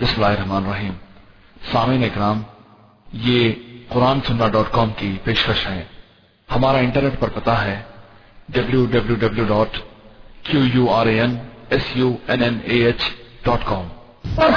بسم اللہ الرحمن الرحیم۔ سامعین اکرام، یہ قرآن سننا ڈاٹ کام کی پیشکش ہے۔ ہمارا انٹرنیٹ پر پتا ہے W W W dot Q U R A N S U N N A H dot com پر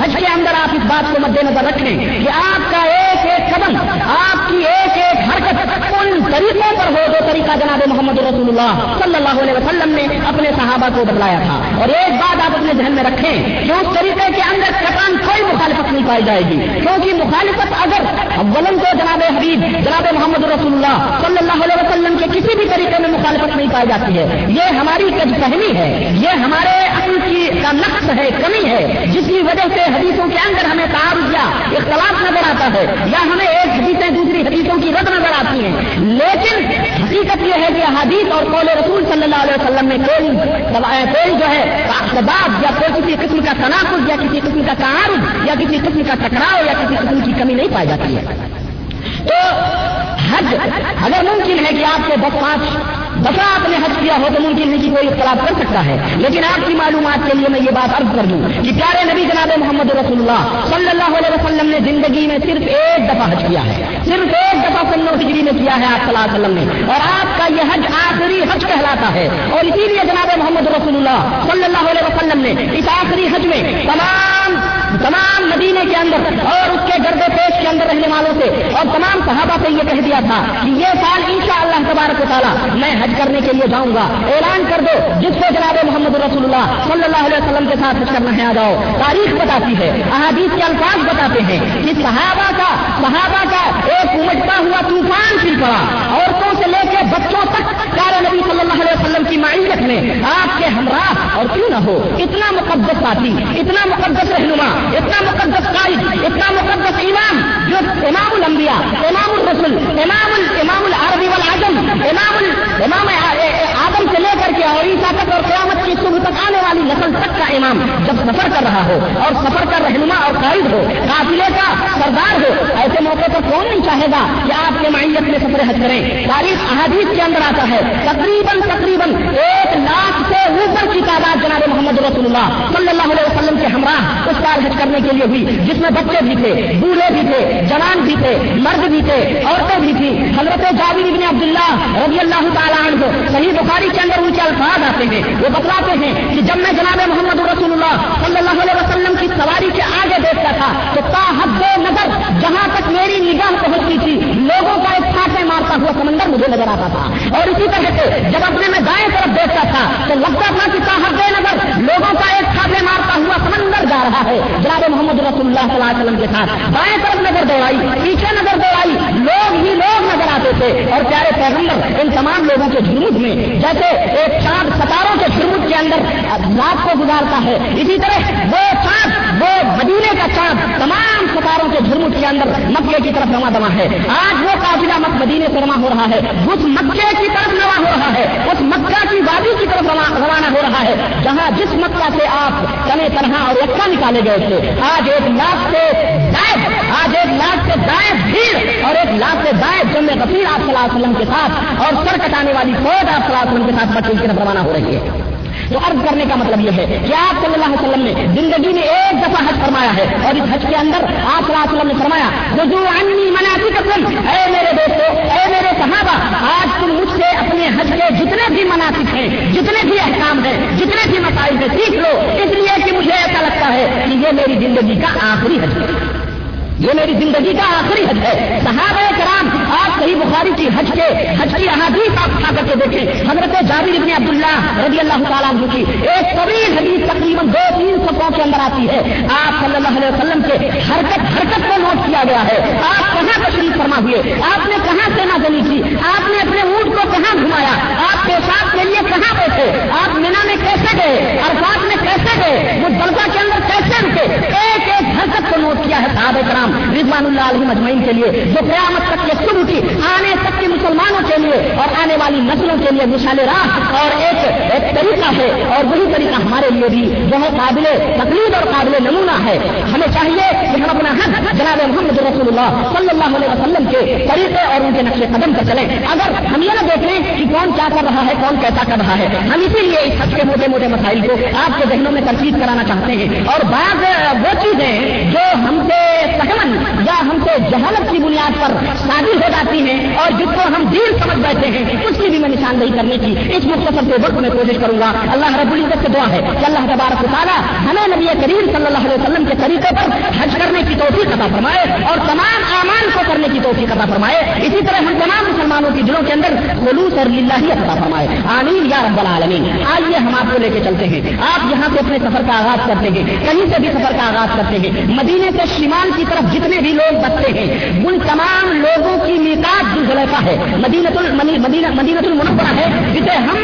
حج کے اندر آپ اس بات کو مد نظر رکھیں کہ آپ کا ایک ایک قدم، آپ کی ایک ایک حرکت طریقوں پر ہو جو طریقہ جناب محمد رسول اللہ صلی اللہ علیہ وسلم نے اپنے صحابہ کو بتلایا تھا۔ اور ایک بات آپ اپنے ذہن میں رکھیں کہ اس طریقے کے اندر قطان کوئی مخالفت نہیں پائی جائے گی۔ کیونکہ مخالفت اگر اولن کو جناب حبیب، جناب محمد رسول اللہ صلی اللہ علیہ وسلم کے کسی بھی طریقے میں مخالفت نہیں پائی جاتی ہے۔ یہ ہماری کج فہمی ہے۔ یہ ہمارے عقل کی کا نقص ہے، کمی ہے۔ جس کی وجہ سے حدیثوں کے اندر ہمیں تعارف یا اختلاف نظر آتا ہے، یا ہمیں ایک حدیثیں دوسری حدیثوں کی رد نظر آتی ہیں۔ لیکن حقیقت یہ ہے کہ حدیث اور قول رسول صلی اللہ علیہ وسلم میں کوئی کوئی جو ہے اقتباب یا کوئی کسی قسم کا تناقض یا کسی قسم کا تعارف یا کسی قسم کا ٹکراؤ یا کسی قسم کی کمی نہیں پائی جاتی ہے۔ تو حج اگر ممکن ہے کہ آپ کے دس پانچ دفعہ آپ نے حج کیا ہو تو ممکن نہیں کہ کوئی اختلاف کر سکتا ہے۔ لیکن آپ کی معلومات کے لیے میں یہ بات عرض کر دوں کہ پیارے نبی جناب محمد رسول اللہ صلی اللہ علیہ وسلم نے زندگی میں صرف ایک دفعہ حج کیا ہے۔ صرف ایک دفعہ سنو ڈگری میں کیا ہے آپ صلی اللہ علیہ وسلم نے۔ اور آپ کا یہ حج آخری حج کہلاتا ہے۔ اور اسی لیے جناب محمد رسول اللہ صلی اللہ علیہ وسلم نے اس آخری حج میں تمام تمام مدینے کے اندر اور اس کے گرد پیش کے اندر رہنے والوں سے اور تمام صحابہ سے یہ کہہ دیا تھا کہ یہ سال ان شاء اللہ تبارک و تعالیٰ میں حج کرنے کے لیے جاؤں گا۔ اعلان کر دو جس کو جناب محمد رسول اللہ صلی اللہ علیہ وسلم کے ساتھ حج کرنا ہے، آ جاؤ۔ تاریخ بتاتی ہے، احادیث کے الفاظ بتاتے ہیں کہ صحابہ کا صحابہ کا ایک امٹتا ہوا طوفان پھر پڑا۔ عورتوں سے لے کے بچوں تک پیارے نبی صلی اللہ علیہ وسلم کی معیت میں آپ کے ہمراہ، اور کیوں نہ ہو، اتنا مقدس ساتھی، اتنا مقدس رہنما، اتنا مقدس قائد، اتنا مقدس امام جو امام الانبیاء، امام الرسول، امام امام العربی والعجم، امام امام سے لے کر کے اور عیسا تک اور قیامت کی صبح تک آنے والی نسل تک کا امام جب سفر کر رہا ہو، اور سفر کا رہنما اور قائد ہو، قافلے کا سردار ہو، ایسے موقع پر کون نہیں چاہے گا کہ آپ کے معیت میں سفر حج کریں؟ تاریخ احادیث کے اندر آتا ہے، تقریباً تقریباً ایک لاکھ سے اوپر کی تعداد جناب محمد رسول اللہ صلی اللہ علیہ وسلم کے ہمراہ اس سال حج کرنے کے لیے ہوئی، جس میں بچے بھی تھے، بوڑھے بھی تھے، جوان بھی تھے، مرد بھی تھے، عورتیں بھی تھی حضرت جاوید ابن عبداللہ رضی اللہ تعالیٰ عنہ، صحیح بخاری کے اندر اونچے الفاظ آتے ہیں، وہ بتلاتے ہیں کہ جب میں جناب محمد رسول اللہ صلی اللہ علیہ وسلم کی سواری کے آگے دیکھتا تھا، تو تا حد نظر جہاں تک میری نگاہ پہنچتی تھی، لوگوں کا ایک چھاپے مارتا ہوا سمندر مجھے نظر آتا تھا۔ اور اسی طرح سے جب اپنے میں دائیں طرف دیکھتا تھا، تو لگتا تھا کہ تا حد نظر لوگوں کا رہا ہے۔ جناب محمد رسول اللہ صلی اللہ علیہ وسلم کے ساتھ بائیں طرف نظر دوڑائی، پیچھے نظر دوڑائی، لوگ ہی لوگ نظر آتے تھے۔ اور پیارے پیغمبر ان تمام لوگوں کے جھرمٹ میں، جیسے ایک چاند ستاروں کے جھرمٹ کے اندر رات کو گزارتا ہے۔ اسی طرح وہ چاند، وہ مدینے کا چاند، تمام ستاروں کے جھرمٹ کے اندر مکے کی طرف رواں دما ہے۔ آج وہ قافلہ مت مدینے سے رواں ہو رہا ہے۔ اس مکے کی طرف رواں ہو رہا ہے۔ اس مکہ کی وادی کی طرف روانہ ہو رہا ہے۔ جہاں جس مکہ سے آپ کنے طرح اور یکا نکالے گئے تھے، آج ایک لاکھ سے دائب آج ایک لاکھ سے دائب بھیڑ اور ایک لاکھ سے دائب جمع غفیر آپ صلی اللہ علیہ وسلم کے ساتھ اور سر کٹانے والی فوج آپ صلی اللہ علیہ وسلم کے ساتھ مکے کی طرف روانہ ہو رہی ہے۔ تو عرض کرنے کا مطلب یہ ہے کہ آپ صلی اللہ علیہ وسلم نے زندگی میں ایک دفعہ حج فرمایا ہے اور اس حج کے اندر آپ صلی اللہ علیہ وسلم نے فرمایا، رجوع عنی مناسب اے میرے دوستو، اے میرے صحابہ، آج تم مجھ سے اپنے حج کے جتنے بھی مناسب ہیں، جتنے بھی احکام ہیں، جتنے بھی مسائل ہیں، سیکھ لو، اس لیے کہ مجھے ایسا لگتا ہے کہ یہ میری زندگی کا آخری حج ہے۔ یہ میری زندگی کا آخری حج ہے۔ صحابہ کرام آپ صحیح بخاری کی حج کے حج کی احادیث آپ اٹھا کر کے دیکھیں۔ حضرت جابر ابن عبداللہ رضی اللہ تعالیٰ عنہ کی ایک طویل حدیث تقریباً دو تین سفوں کے اندر آتی ہے۔ آپ صلی اللہ علیہ وسلم کے حرکت حرکت کو نوٹ کیا گیا ہے۔ آپ کہاں تشریف فرما ہوئے؟ آپ نے کہاں سینا جنی کی؟ آپ نے اپنے اونٹ کو کہاں گھمایا؟ آپ پیشاب کے لیے کہاں بیٹھے؟ آپ مینا میں کیسے گئے؟ ارفات میں کیسے گئے؟ وہ دلکا کے اندر کیسے رکے؟ ایک ایک حرکت کو نوٹ کیا ہے صحابہ کرام۔ رضوان اللہ علیہ مجمعین کے لیے، جو قیامت تک یہ شروع کی آنے تک کے مسلمان نوجوانوں کے لیے اور آنے والی نسلوں کے لیے مثال راہ اور ایک ایک طریقہ ہے اور وہی طریقہ ہمارے لیے بھی، جو ہے قابل تقلید اور قابل نمونہ ہے۔ ہمیں چاہیے کہ ہم اپنا حق جناب محمد رسول اللہ صلی اللہ علیہ وسلم کے طریقے اور ان کے نقش قدم پر چلیں۔ اگر ہم یہ نہ دیکھیں کہ کون کیا کر رہا ہے، کون کیسا کر رہا ہے، ہم اسی لیے اس حج کے موٹے موٹے مسائل کو آپ کے ذہنوں میں ترکیب کرانا چاہتے ہیں۔ اور بعض وہ چیزیں جو ہم سے سہمن یا ہم سے جہالت کی بنیاد پر شادی ہو جاتی ہیں اور جس کو ہم دیر سمجھ بیٹھے ہیں، اس کی بھی میں نشاندہی کرنے کی اس مختصر کے وقت میں کوشش کروں گا۔ اللہ رب العزت سے دعا ہے کہ اللہ تبارک تعالیٰ ہمیں نبی کریم صلی اللہ علیہ وسلم کے طریقے پر حج کرنے کی توفیق عطا فرمائے اور تمام اعمال کو کرنے کی توفیق عطا فرمائے۔ اسی طرح ہم تمام مسلمانوں کی دلوں کے اندر خلوص اور للہ عطا فرمائے۔ آمین یا رب العالمین۔ آئیے ہم آپ کو لے کے چلتے ہیں۔ آپ یہاں سے اپنے سفر کا آغاز کرتے ہیں۔ کہیں سے بھی سفر کا آغاز کرتے ہیں۔ مدینے سے شمال کی طرف جتنے بھی لوگ بستے ہیں، ان تمام لوگوں کی میکات جو ہے۔ مدینت مدینت المنورہ ہے، جسے ہم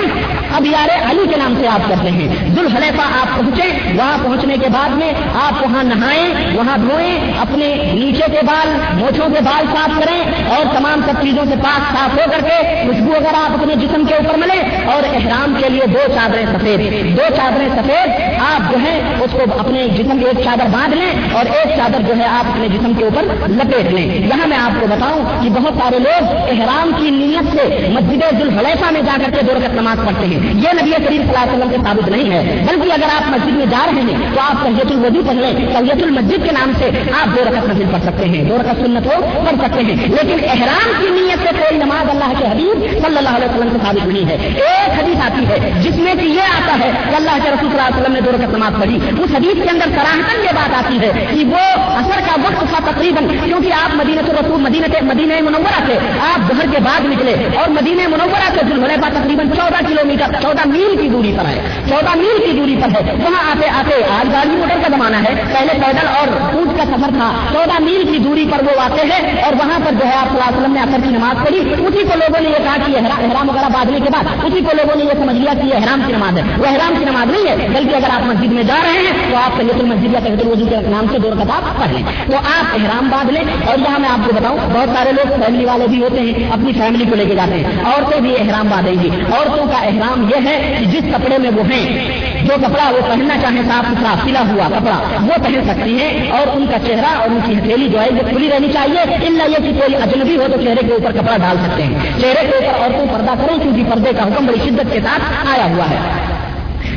اب یار علی کے نام سے آپ کرتے ہیں۔ ذوالحلیفہ آپ پہنچے وہاں پہنچنے کے بعد میں آپ وہاں نہائیں، وہاں دھوئیں، اپنے نیچے کے بال موچوں کے بال صاف کریں اور تمام سب چیزوں سے پاک صاف ہو کر کے خوشبو اگر آپ اپنے جسم کے اوپر ملیں اور احرام کے لیے دو چادریں سفید، دو چادریں سفید، آپ جو ہے اس کو اپنے جسم کی ایک چادر باندھ لیں اور ایک چادر جو ہے آپ اپنے جسم کے اوپر لپیٹ لیں۔ یہاں میں آپ کو بتاؤں کہ بہت سارے لوگ احرام کی نیت سے مسجد ذوالحلیفہ میں جا کر کے دو رکعت نماز پڑھتے ہیں۔ یہ نبی کریم صلی اللہ علیہ وسلم کے ثابت نہیں ہے، بلکہ اگر آپ مسجد میں جا رہے ہیں تو آپ سید الودی پڑھ لیں۔ سید المسجد کے نام سے آپ دو رقط نظر پڑھ سکتے ہیں، دو رقط سنت ہو، پڑھ سکتے ہیں۔ لیکن احرام کی نیت سے کوئی نماز اللہ کے حبیب صلی اللہ علیہ وسلم سے ثابت نہیں ہے۔ ایک حدیث آتی ہے جس میں کہ یہ آتا ہے کہ اللہ کے رسول صلی اللہ علیہ وسلم نے دو رقط نماز پڑھی۔ اس حدیث کے اندر سراہتن یہ بات آتی ہے کہ وہ اثر کا وقت تھا تقریباً، کیونکہ آپ مدینہ رسول مدینہ مدینہ منورہ سے آپ گھر کے بعد نکلے اور مدینہ منورہ سے دلہنے کا تقریباً چودہ کلو میٹر چودہ میل کی دوری پر ہے۔ چودہ میل کی دوری پر ہے۔ وہاں آتے آتے آج گاڑی موٹر کا زمانہ ہے۔ پہلے پیدل اور کا سفر تھا۔ چودہ میل کی دوری پر وہ آتے ہیں اور وہاں پر جو ہے آپ صلی اللہ علیہ وسلم نے اثر کی نماز پڑھی۔ اسی کو لوگوں نے یہ کہا کہ احرام وغیرہ باندھنے کے بعد اسی کو لوگوں نے یہ سمجھ لیا کہ یہ احرام کی نماز ہے۔ وہ احرام کی نماز نہیں ہے، بلکہ اگر آپ مسجد میں جا رہے ہیں تو آپ سید المسجد یا سید الوضو کے نام سے دور کتاب پڑھ لیں۔ تو آپ احرام باندھ لیں اور یہاں میں آپ کو بتاؤں، بہت سارے لوگ فیملی والے بھی ہوتے ہیں، اپنی فیملی کو لے کے جاتے ہیں۔ عورتیں بھی احرام باندھیں گی۔ عورتوں کا احرام یہ ہے کہ جس کپڑے میں وہ ہیں، جو کپڑا وہ پہننا چاہیں، صاف ستھرا، سلا ہوا کپڑا وہ پہن سکتی ہیں اور ان کا چہرہ اور ان کی ہتھیلی جو ہے وہ کھلی رہنی چاہیے۔ اللہ یہ کہ کوئی اجنبی ہو تو چہرے کے اوپر کپڑا ڈال سکتے ہیں۔ چہرے کے اوپر عورتوں پردہ کریں کیونکہ پردے کا حکم بڑی شدت کے ساتھ آیا ہوا ہے۔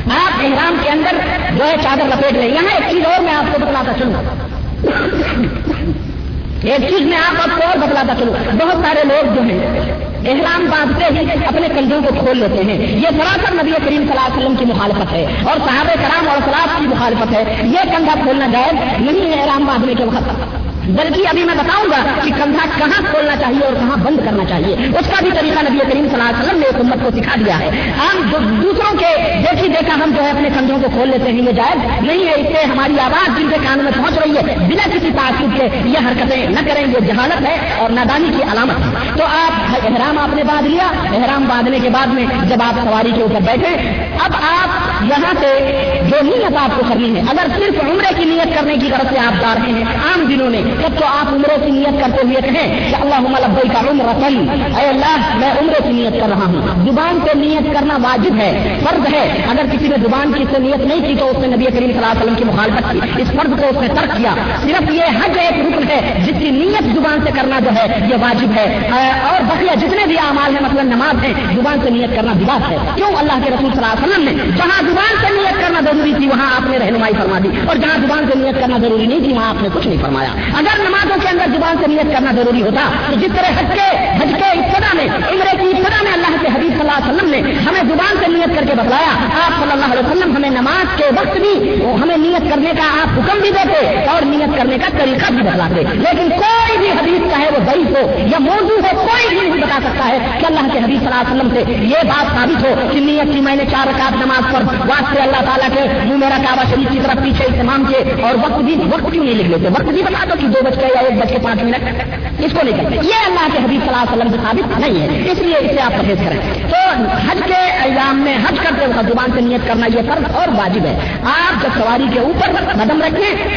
آپ احرام کے اندر جو ہے چادر لپیٹ لیں یہاں ایک چیز اور میں آپ کو بتلاتا چلوں۔ ایک چیز میں آپ کو اور بتلاتا چلوں۔ بہت سارے لوگ جو ہیں احرام باندھتے ہی اپنے کندھوں کو کھول لیتے ہیں۔ یہ سراسر نبی کریم صلی اللہ علیہ وسلم کی مخالفت ہے اور صحابہ کرام اور سلاد کی مخالفت ہے۔ یہ کندھا کھولنا جائز نہیں ہے احرام باندھنے کے وقت۔ بلکہ ابھی میں بتاؤں گا کہ کندھا کہاں کھولنا چاہیے اور کہاں بند کرنا چاہیے، اس کا بھی طریقہ نبی کریم صلی اللہ علیہ وسلم نے ایک امت کو سکھا دیا ہے۔ ہم دوسروں کے دیکھی دیکھا ہم جو ہے اپنے کندھوں کو کھول لیتے ہیں، یہ جائز نہیں ہے۔ اس سے ہماری آواز جن کے کان میں پہنچ رہی ہے، بنا کسی تعصب کے یہ حرکتیں نہ کریں، یہ جہالت ہے اور نادانی کی علامت۔ تو آپ احرام آپ نے باندھ لیا۔ احرام باندھنے کے بعد میں جب آپ سواری کے اوپر بیٹھے، اب آپ یہاں سے جو نیت آپ کو کرنی ہے، اگر صرف عمرے کی نیت کرنے کی طرف سے آپ جا رہے ہیں، عام دنوں میں تب تو آپ عمرے کی نیت کرتے ہوئے کہیں کہ اللہ لبئی کا عمر رسن اے اللہ، میں عمرے کی نیت کر رہا ہوں۔ زبان سے نیت کرنا واجب ہے، فرض ہے۔ اگر کسی نے زبان کی سے نیت نہیں کی تو اس نے نبی کریم صلی اللہ علیہ وسلم کی مخالفت کی، اس فرض کو اس نے ترک کیا۔ صرف یہ حج ایک رکن ہے، جس کی نیت زبان سے کرنا جو ہے، یہ واجب ہے۔ اور بقیہ جتنے بھی اعمال ہیں مطلب نماز ہے زبان سے نیت کرنا بات ہے۔ کیوں اللہ کے رسول صلی اللہ علیہ وسلم نے جہاں زبان سے نیت کرنا ضروری تھی، وہاں آپ نے رہنمائی فرما دی، اور جہاں زبان سے نیت کرنا ضروری نہیں تھی، وہاں آپ نے کچھ نہیں فرمایا۔ اگر نمازوں کے اندر زبان سے نیت کرنا ضروری ہوتا، تو جس طرح حج کے حج کے ابتدا میں، عمرے کی ابتدا میں اللہ کے حبیب صلی اللہ علیہ وسلم نے ہمیں زبان سے نیت کر کے بتلایا، آپ صلی اللہ علیہ وسلم ہمیں نماز کے وقت بھی ہمیں نیت کرنے کا آپ حکم بھی دیتے اور نیت کرنے کا طریقہ بھی بتلاتے لیکن کوئی بھی حدیث چاہے وہ ضعیف ہو یا موضوع ہو، کوئی بھی نہیں بتا سکتا ہے کہ اللہ کے حبیب صلی اللہ علیہ وسلم سے یہ بات ثابت ہو کہ نیت کی میں نے چار رکعت نماز پر واسطے اللہ تعالیٰ کے منہ میرا کعبہ شریف کی طرف پیچھے استعمال کے اور وقت بھی، وقت کیوں نہیں لکھ لیتے؟ وقت بھی بتا دو کہ دو بج کے یا ایک بج کے پانچ منٹ اس کو نہیں کرتے۔ یہ اللہ کے حبیب صلی اللہ علیہ وسلم سے ثابت نہیں ہے۔ اس لیے اسے آپ پرہیز کریں۔ تو حج کے ایام میں حج کرتے وقت زبان سے نیت کرنا یہ فرض اور واجب ہے۔ آپ جب سواری کے اوپر قدم رکھیں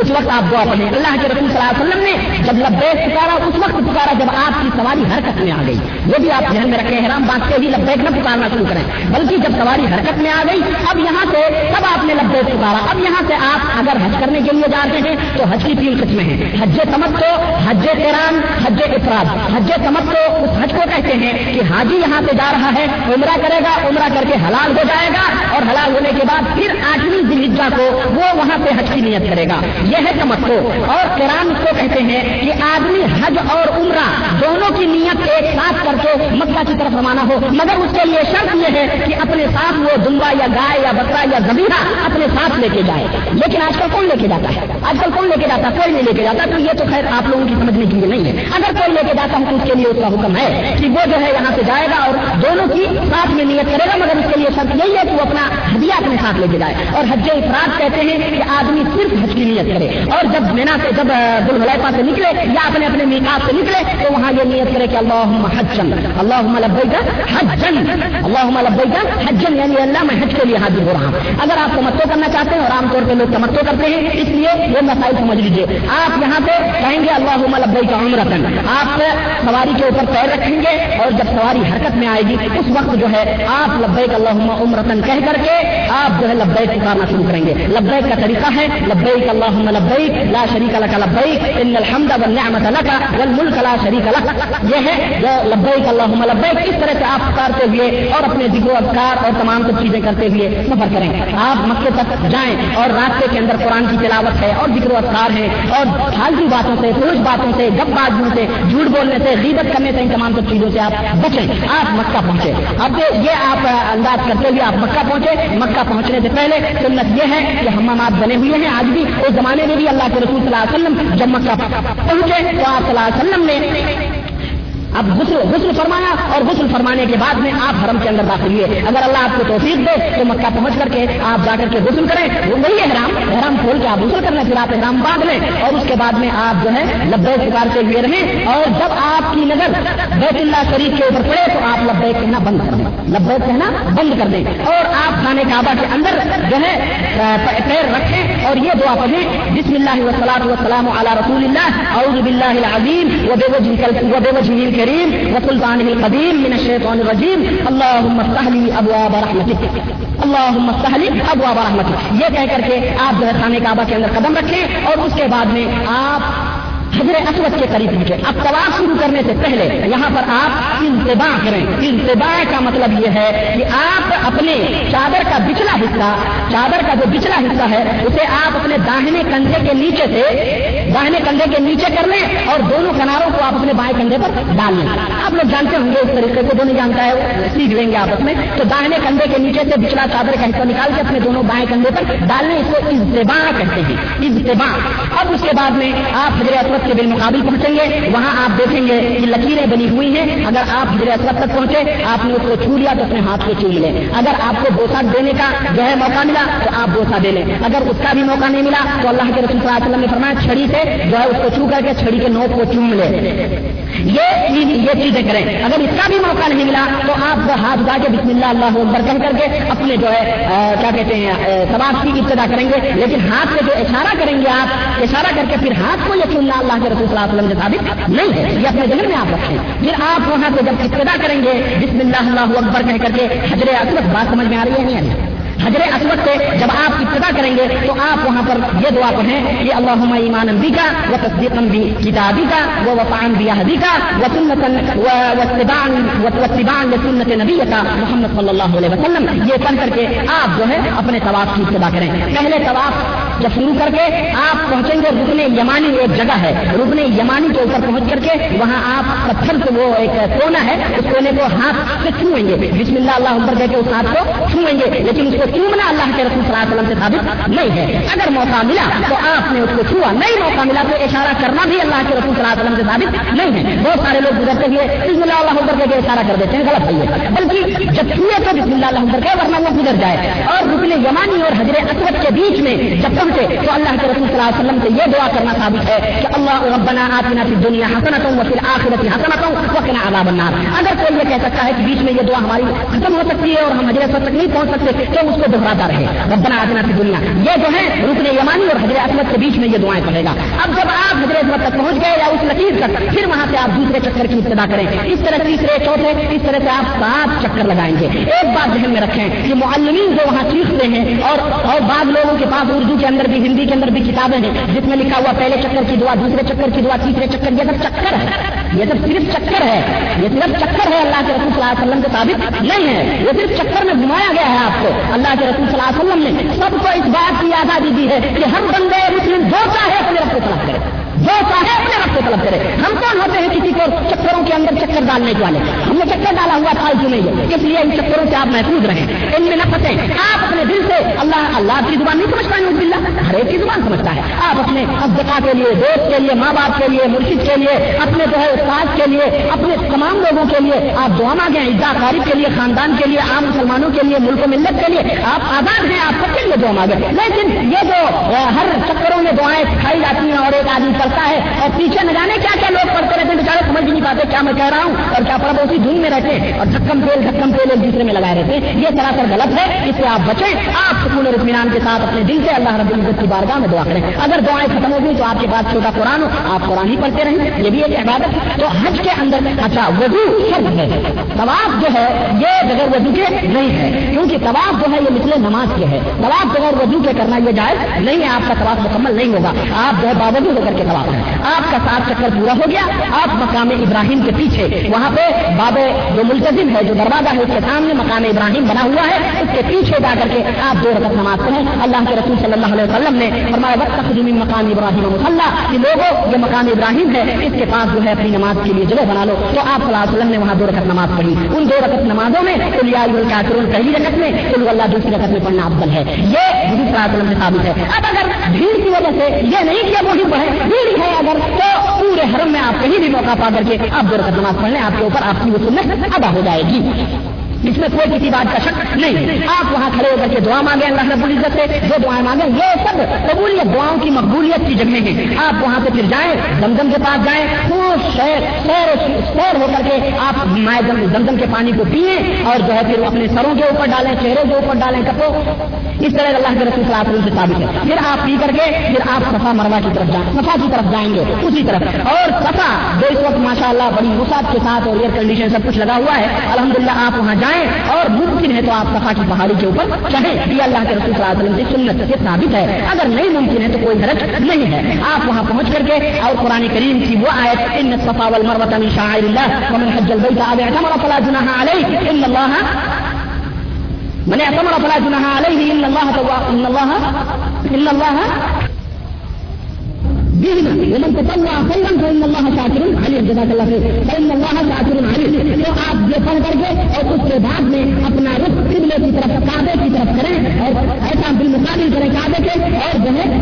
اس وقت آپ دعا پڑھیں۔ اللہ کے رسول صلی اللہ علیہ وسلم نے جب لبیک پکارا، اس وقت پکارا جب آپ کی سواری حرکت میں آ گئی۔ یہ بھی آپ ذہن میں رکھیں حرام بات سے ہی لبیک نہ پکارنا شروع کریں۔ بلکہ جب سواری حرکت میں آ گئی، اب یہاں سے تب آپ نے لبیک پکارا۔ اب یہاں سے آپ اگر حج کرنے کے لیے جاتے ہیں، تو حج کی تین قسمیں ہیں۔ حج تمت کو حج تیران حج افراد۔ حج تمت کو اس حج کو کہتے ہیں کہ حاجی یہاں سے جا رہا ہے، عمرہ کرے گا، عمرہ کر کے حلال ہو جائے گا اور حلال ہونے کے بعد پھر آٹھویں دلجا کو وہ وہاں سے حج کی نیت کرے گا۔ یہ ہے تمتو اور کرام اس کو کہتے ہیں کہ آدمی، حج اور عمرہ دونوں کی نیت ایک ساتھ کر کے مکہ کی طرف روانہ ہو۔ مگر اس کے لیے شرط یہ ہے کہ اپنے ساتھ وہ دمبا یا گائے یا بکرا یا زمینہ اپنے ساتھ لے کے جائے۔ لیکن آج کل کون لے کے جاتا ہے؟ آج کل کون لے کے جاتا ہے؟ کوئی نہیں لے کے جاتا۔ تو یہ تو خیر آپ لوگوں کی سمجھنے کے لیے نہیں ہے۔ اگر کوئی لے کے جاتا ہوں تو اس کے لیے اس کا حکم ہے کہ وہ جو ہے یہاں سے جائے گا اور دونوں کی ساتھ میں نیت کرے گا، مگر اس کے لیے شرط یہی ہے کہ وہ اپنا ہدیہ اپنے ساتھ لے کے جائے۔ اور حج افراد کہتے ہیں کہ آدمی صرف حج کی نیت کرے۔ کرے اور جب مینا سے جب دلحلیفہ سے نکلے یا اپنے اپنے میکات سے نکلے تو وہاں یہ نیت کرے کہ اللہ حجن اللہ لبئی کا حجن اللہ لبئی کا حجن یعنی اللہ میں حج کے لیے حاضر ہو رہا ہوں۔ اگر آپ تمتو کرنا چاہتے ہیں اور عام طور پہ لوگ تمتو کرتے ہیں، اس لیے یہ مسائل سمجھ لیجیے آپ یہاں پہ کہیں گے اللہ لبئی کا عمرتن، آپ سواری کے اوپر پیر رکھیں گے اور جب سواری حرکت میں آئے گی، اس وقت جو ہے آپ لبیک اللہ عمرتن کہہ کر کے آپ جو ہے لبیک پکارنا شروع کریں گے۔ لبیک کا طریقہ ہے، لبیک اللہ اللهم لبیک لا شریک لك لبیک ان الحمد والنعمت لك والملک لا شریک لك. یہ ہے لبیک اللہم لبیک، اس طرح سے آپ پکارتے ہوئے اور اپنے ذکر و اذکار اور تمام سب چیزیں کرتے ہوئے سفر کریں۔ آپ مکے تک جائیں اور راستے کے اندر قرآن کی تلاوت ہے اور ذکر و اذکار ہے اور فالتو باتوں سے پوش باتوں سے، گپ بازیوں سے، جھوٹ بولنے سے، غیبت کرنے سے، ان تمام سب چیزوں سے آپ بچیں۔ آپ مکہ پہنچے۔ اب یہ آپ انداز کرتے ہوئے آپ مکہ پہنچے، مکہ پہنچنے سے پہلے سنت یہ ہے کہ ہمامات بنے ہوئے ہیں، آج بھی اس زمانے زمانے میں بھی اللہ کے رسول صلی اللہ علیہ وسلم جب مکہ پہنچے تو آپ صلی اللہ علیہ وسلم نے اب غسل غسل فرمایا اور غسل فرمانے کے بعد میں آپ حرم کے اندر داخل ہوئے۔ اگر اللہ آپ کو توفیق دے تو مکہ پہنچ کر کے آپ جا کر کے غسل کریں۔ وہ وہی احرام احرام کھول کے آپ غسل کرنے پھر آپ احرام باندھ لیں۔ اور اس کے بعد میں آپ جو ہے لبے پکارتے ہوئے رہیں اور جب آپ کی نظر بیت اللہ شریف کے اوپر پڑے تو آپ لبے کہنا بند کر دیں۔ لبے کہنا بند کر دیں۔ اور آپ خانے کعبہ کے اندر جو ہے پیر رکھیں۔ اور یہ دعا پڑھیں، بسم اللہ وسلام وسلام علی رسول اللہ، اعوذ باللہ العظیم و بے وجہ الكريم وسلطانه القديم من الشيطان الرجيم. اللهم افتح لي ابواب رحمتك. اللهم افتح لي ابواب رحمتك. یہ کہہ کر کے آپ جو ہے خانے کعبہ کے اندر قدم رکھیں اور اس کے بعد میں آپ حضر اسود کے قریب پہنچے اب طواف شروع کرنے سے پہلے یہاں پر آپ انتباہ کریں۔ انتباہ کا مطلب یہ ہے کہ آپ اپنے چادر کا بچلا حصہ، چادر کا جو بچلا حصہ ہے، اسے آپ اپنے داہنے کندھے کے نیچے سے داہنے کندھے کے نیچے کر لیں اور دونوں کناروں کو آپ اپنے بائیں کندھے پر ڈال لیں۔ آپ لوگ جانتے ہوں گے اس طریقے کو جو نہیں جانتا ہے سیکھ لیں گے آپس میں۔ تو داہنے کندھے کے نیچے سے بچلا چادر کا حصہ نکال کے اپنے دونوں بائیں کندھے پر ڈالنے اس کو اجتباع کہتے ہیں۔ اجتباع۔ اب اس کے بعد میں آپ حضرت اسود کے بالمقابل پہنچیں گے۔ وہاں آپ دیکھیں گے کہ لکیریں بنی ہوئی ہیں۔ اگر آپ حضرت اسود تک پہنچے، آپ نے اس کو چھو لیا تو اپنے ہاتھ کو چوم لیں۔ اگر آپ کو بوسا دینے کا جو ہے موقع ملا تو آپ بوسا دے لیں۔ اگر اس کا بھی موقع نہیں ملا تو اللہ کے رسول صلی اللہ علیہ وسلم نے فرمایا، چھڑی سے سے جو ہے اس کو چھو کر کے چھڑی کے نوک کو چوم لے۔ یہ یہ چیزیں کریں۔ اگر اس کا بھی موقع نہیں ملا تو آپ ہاتھ اٹھا کے بسم اللہ اللہ اکبر کہہ کر کے اپنے جو ہے کیا کہتے ہیں سواب کی ابتدا کریں گے۔ لیکن ہاتھ سے جو اشارہ کریں گے آپ، اشارہ کر کے پھر ہاتھ کو یہ چننا اللہ کے رسول صلی اللہ علیہ وسلم کے ثابت نہیں ہے۔ یہ اپنے ذہن میں آپ رکھیں۔ پھر آپ وہاں سے جب ابتدا کریں گے، بسم اللہ اللہ اکبر کہہ کر کے حضر اکبر بات سمجھ میں آ رہی ہے نہیں؟ حجر اسود سے جب آپ ابتدا کریں گے تو آپ وہاں پر یہ دعا پڑھیں کہ اللہ ایمان بھی کا وہ تصدیق بھی کتابی کا وہ وفان بھی احدی کا وہ سنتن سنت نبی کا محمد صلی اللہ علیہ وسلم. یہ پڑھ کر کے آپ جو ہے اپنے طواف کی ابتدا کریں۔ پہلے طواف جب شروع کر کے آپ پہنچیں گے رکن یمانی ایک جگہ ہے۔ رکن یمانی کے اوپر پہنچ کر کے وہاں آپ پتھر سے وہ ایک کونا ہے، اس کونے کو ہاتھ سے چھوئیں گے۔ بسم اللہ اللہ عمر کہہ کے اس ہاتھ کو چھوئیں گے۔ لیکن اس کو چومنا اللہ کے رسول صلی اللہ علیہ وسلم سے ثابت نہیں ہے۔ اگر موقع ملا تو آپ نے اس کو چھوا۔ نہیں موقع ملا تو اشارہ کرنا بھی اللہ کے رسول صلی اللہ علیہ وسلم سے ثابت نہیں ہے۔ بہت سارے لوگ گزرتے ہوئے بسم اللہ اللہ عمر کے اشارہ کر دیتے ہیں۔ غلط ہے بلکہ جب چھوئے تو بسم اللہ اللہ عمر کے ورنہ وہ گزر جائے۔ اور رکن یمانی اور حضر اسود کے بیچ میں جب وسلم سے، تو اللہ کے رسول صلی اللہ علیہ وسلم سے یہ دعا کرنا ثابت ہے کہ اللہ ربنا آتنا فی دنیا حسنت و فی الاخرت حسنت وقنا عذاب النار۔ اگر کوئی یہ کہہ سکتا ہے کہ بیچ میں یہ دعا ہماری ختم ہو سکتی ہے اور ہم حضرت تک نہیں پہنچ سکتے، تو اس کو دہراتا رہے۔ ربنا آتنا فی دنیا یہ جو ہے رکن یمانی اور حضرت اسمت کے بیچ میں یہ دعائیں پڑھے گا۔ اب جب آپ حضرت اسمت تک پہنچ گئے یا اس لکیر تک، پھر وہاں سے آپ دوسرے چکر کی ابتدا کریں۔ اس طرح تیسرے، چوتھے، اس طرح سے آپ سات چکر لگائیں گے۔ ایک بات ذہن میں رکھیں کہ معلمین جو وہاں چیختے ہیں اور اور بعض لوگوں کے پاس اردو کے اندر بھی ہندی کے اندر بھی کتابیں ہیں۔ جس میں لکھا ہوا پہلے چکر کی دعا، دوسرے چکر کی دعا، تیسرے چکر، یہ سب چکر ہے یہ سب صرف چکر ہے یہ صرف چکر ہے اللہ کے رسول صلی اللہ علیہ وسلم کے ثابت نہیں ہے یہ صرف چکر میں گھمایا گیا ہے آپ کو۔ اللہ کے رسول صلی اللہ علیہ وسلم نے سب کو اس بات کی آزادی دی ہے کہ ہر بندے مسلم جو چاہے اپنے رب کو طلب کرے۔ جو چاہے اپنے رب کو طلب کرے۔ ہم کون ہوتے ہیں کسی کو چکروں کے اندر چکر ڈالنے کے والے؟ ہم نے چکر ڈالا ہوا تھا نہیں ہے اس لیے ان چکروں سے آپ محفوظ رہیں۔ ان میں نہ پھنسے آپ اپنے دل سے اللہ اللہ کی زبان نہیں سمجھتا ہے اللہ ہر ایک کی زبان سمجھتا ہے۔ آپ اپنے ابدکا کے لیے، دوست کے لیے ماں باپ کے لیے، مرشد کے لیے، اپنے جو ہے استاد کے لیے، اپنے تمام لوگوں کے لیے آپ دعا مانگیں عزا قارب کے لیے، خاندان کے لیے، عام مسلمانوں کے لیے، ملک و ملت کے لیے آپ آزاد ہیں، آپ سب کے لیے دعا مانگیں۔ لیکن یہ جو ہر چکروں میں دعائیں کھائی جاتی ہیں اور ایک آدمی کرتا ہے اور پیچھے نہ جانے کیا کیا لوگ پڑھتے رہتے ہیں بیچارے سمجھ نہیں پاتے کیا میں کہہ رہا ہوں اور کیا پڑھا اسی دھن میں رہتے ہیں اور دھکم تیل دھکم تیل ایک دوسرے میں لگائے رہتے ہیں۔ یہ سراسر غلط ہے، اس سے آپ بچیں۔ آپ سکون اور اطمینان کے ساتھ اپنے دل سے اللہ رب العزت کی بارگاہ میں دعا کریں۔ اگر دعائیں ختم ہو گئی تو آپ کے پاس چھوٹا قرآن ہو، آپ قرآن ہی پڑھتے رہیں۔ یہ بھی ایک عبادت تو حج کے اندر اچھا وضو شرط ہے۔ طواف جو ہے، یہ بغیر وضو کے نہیں ہے۔ کیونکہ طواف جو ہے، یہ مثل نماز کے ہے۔ طواف بغیر وضو کے کرنا یہ جائز نہیں ہے۔ آپ کا طواف مکمل نہیں ہوگا۔ آپ جو ہے باوجود ہو کر کے طواف ہیں آپ کا ساتھ چکر پورا ہو گیا۔ آپ مقام ابراہیم کے پیچھے۔ وہاں پہ باب جو ملتظم ہے، جو دروازہ ہے، اس کے سامنے مقام ابراہیم بنا ہوا ہے۔ اس کے پیچھے جا کر کے آپ دو رقم نماز پڑھیں۔ اللہ کے رسول صلی اللہ علیہ وسلم نے فرمایا، وقت خدومی مقام ابراہیم مسلح کہ لوگوں، یہ مقام ابراہیم ہے، اس کے پاس جو ہے اپنی نماز کے لیے جگہ بنا لو۔ تو آپ صلی اللہ علیہ وسلم نے وہاں دو رقط نماز پڑھی۔ ان دو رقط نمازوں میں پہلی رقط میں اللہ، دوسری رقط میں پڑھنا افضل ہے۔ یہ صلی اللہ علیہ وسلم سے ثابت ہے۔ اب اگر بھیڑ کی وجہ سے یہ نہیں کیا وہی پڑھے بھیڑ ہے اگر تو پورے حرم میں آپ کہیں بھی موقع پا کر کے آپ دور کر نماز پڑھ لیں، آپ کے اوپر آپ کی وہ سنت ادا ہو جائے گی۔ اس میں کوئی کسی بات کا شک نہیں۔ آپ وہاں کھڑے ہو کر کے دعا مانگے اللہ رب العزت سے جو دعائیں مانگے یہ سب قبولیت، دعاؤں کی مقبولیت کی جگہ ہیں۔ آپ وہاں سے پھر جائیں دمدم کے پاس جائیں خوب شہر سیر سیر ہو کر کے آپ مائع دمدم کے پانی کو پیئیں اور جو ہے پھر اپنے سروں کے اوپر ڈالیں چہروں کے اوپر ڈالیں کپو اس طرح اللہ کے رسول صلی اللہ علیہ وسلم سے ثابت ہے۔ پھر آپ پی کر کے، پھر آپ صفا مروا کی طرف جائیں، صفا کی طرف جائیں گے، اسی طرف۔ اور صفا جو اس وقت ماشاء اللہ بڑی وسعت کے ساتھ اور ایئر کنڈیشن سب کچھ لگا ہوا ہے، الحمدللہ آپ وہاں جائیں۔ جائیں اور ممکن ہے تو آپ صفا کی پہاڑی کے اوپر چڑھیں۔ یہ اللہ کے رسول صلی اللہ علیہ وسلم کی سنت سے ثابت ہے۔ اگر نہیں ممکن ہے تو کوئی حرج نہیں ہے۔ آپ وہاں پہنچ کر کے اور قرآن کریم کی وہ آیت ان صفا والمروه من شعائر الله ومن حج البيت او اعتمر فلا جناح عليه ان الله من اعتمر فلا جناح عليه ان الله ان الله ان الله بهما ومن تطوع خيرا فان الله شاكر عليم جزاك الله خير فان الله شاكر عليم۔ تو آپ یہ کر کے اور اس کے بعد میں اپنا رخ قبلے کی طرف، کعبے کی طرف کریں اور ایسا بالمقابل کریں کعبے کے اور جو ہے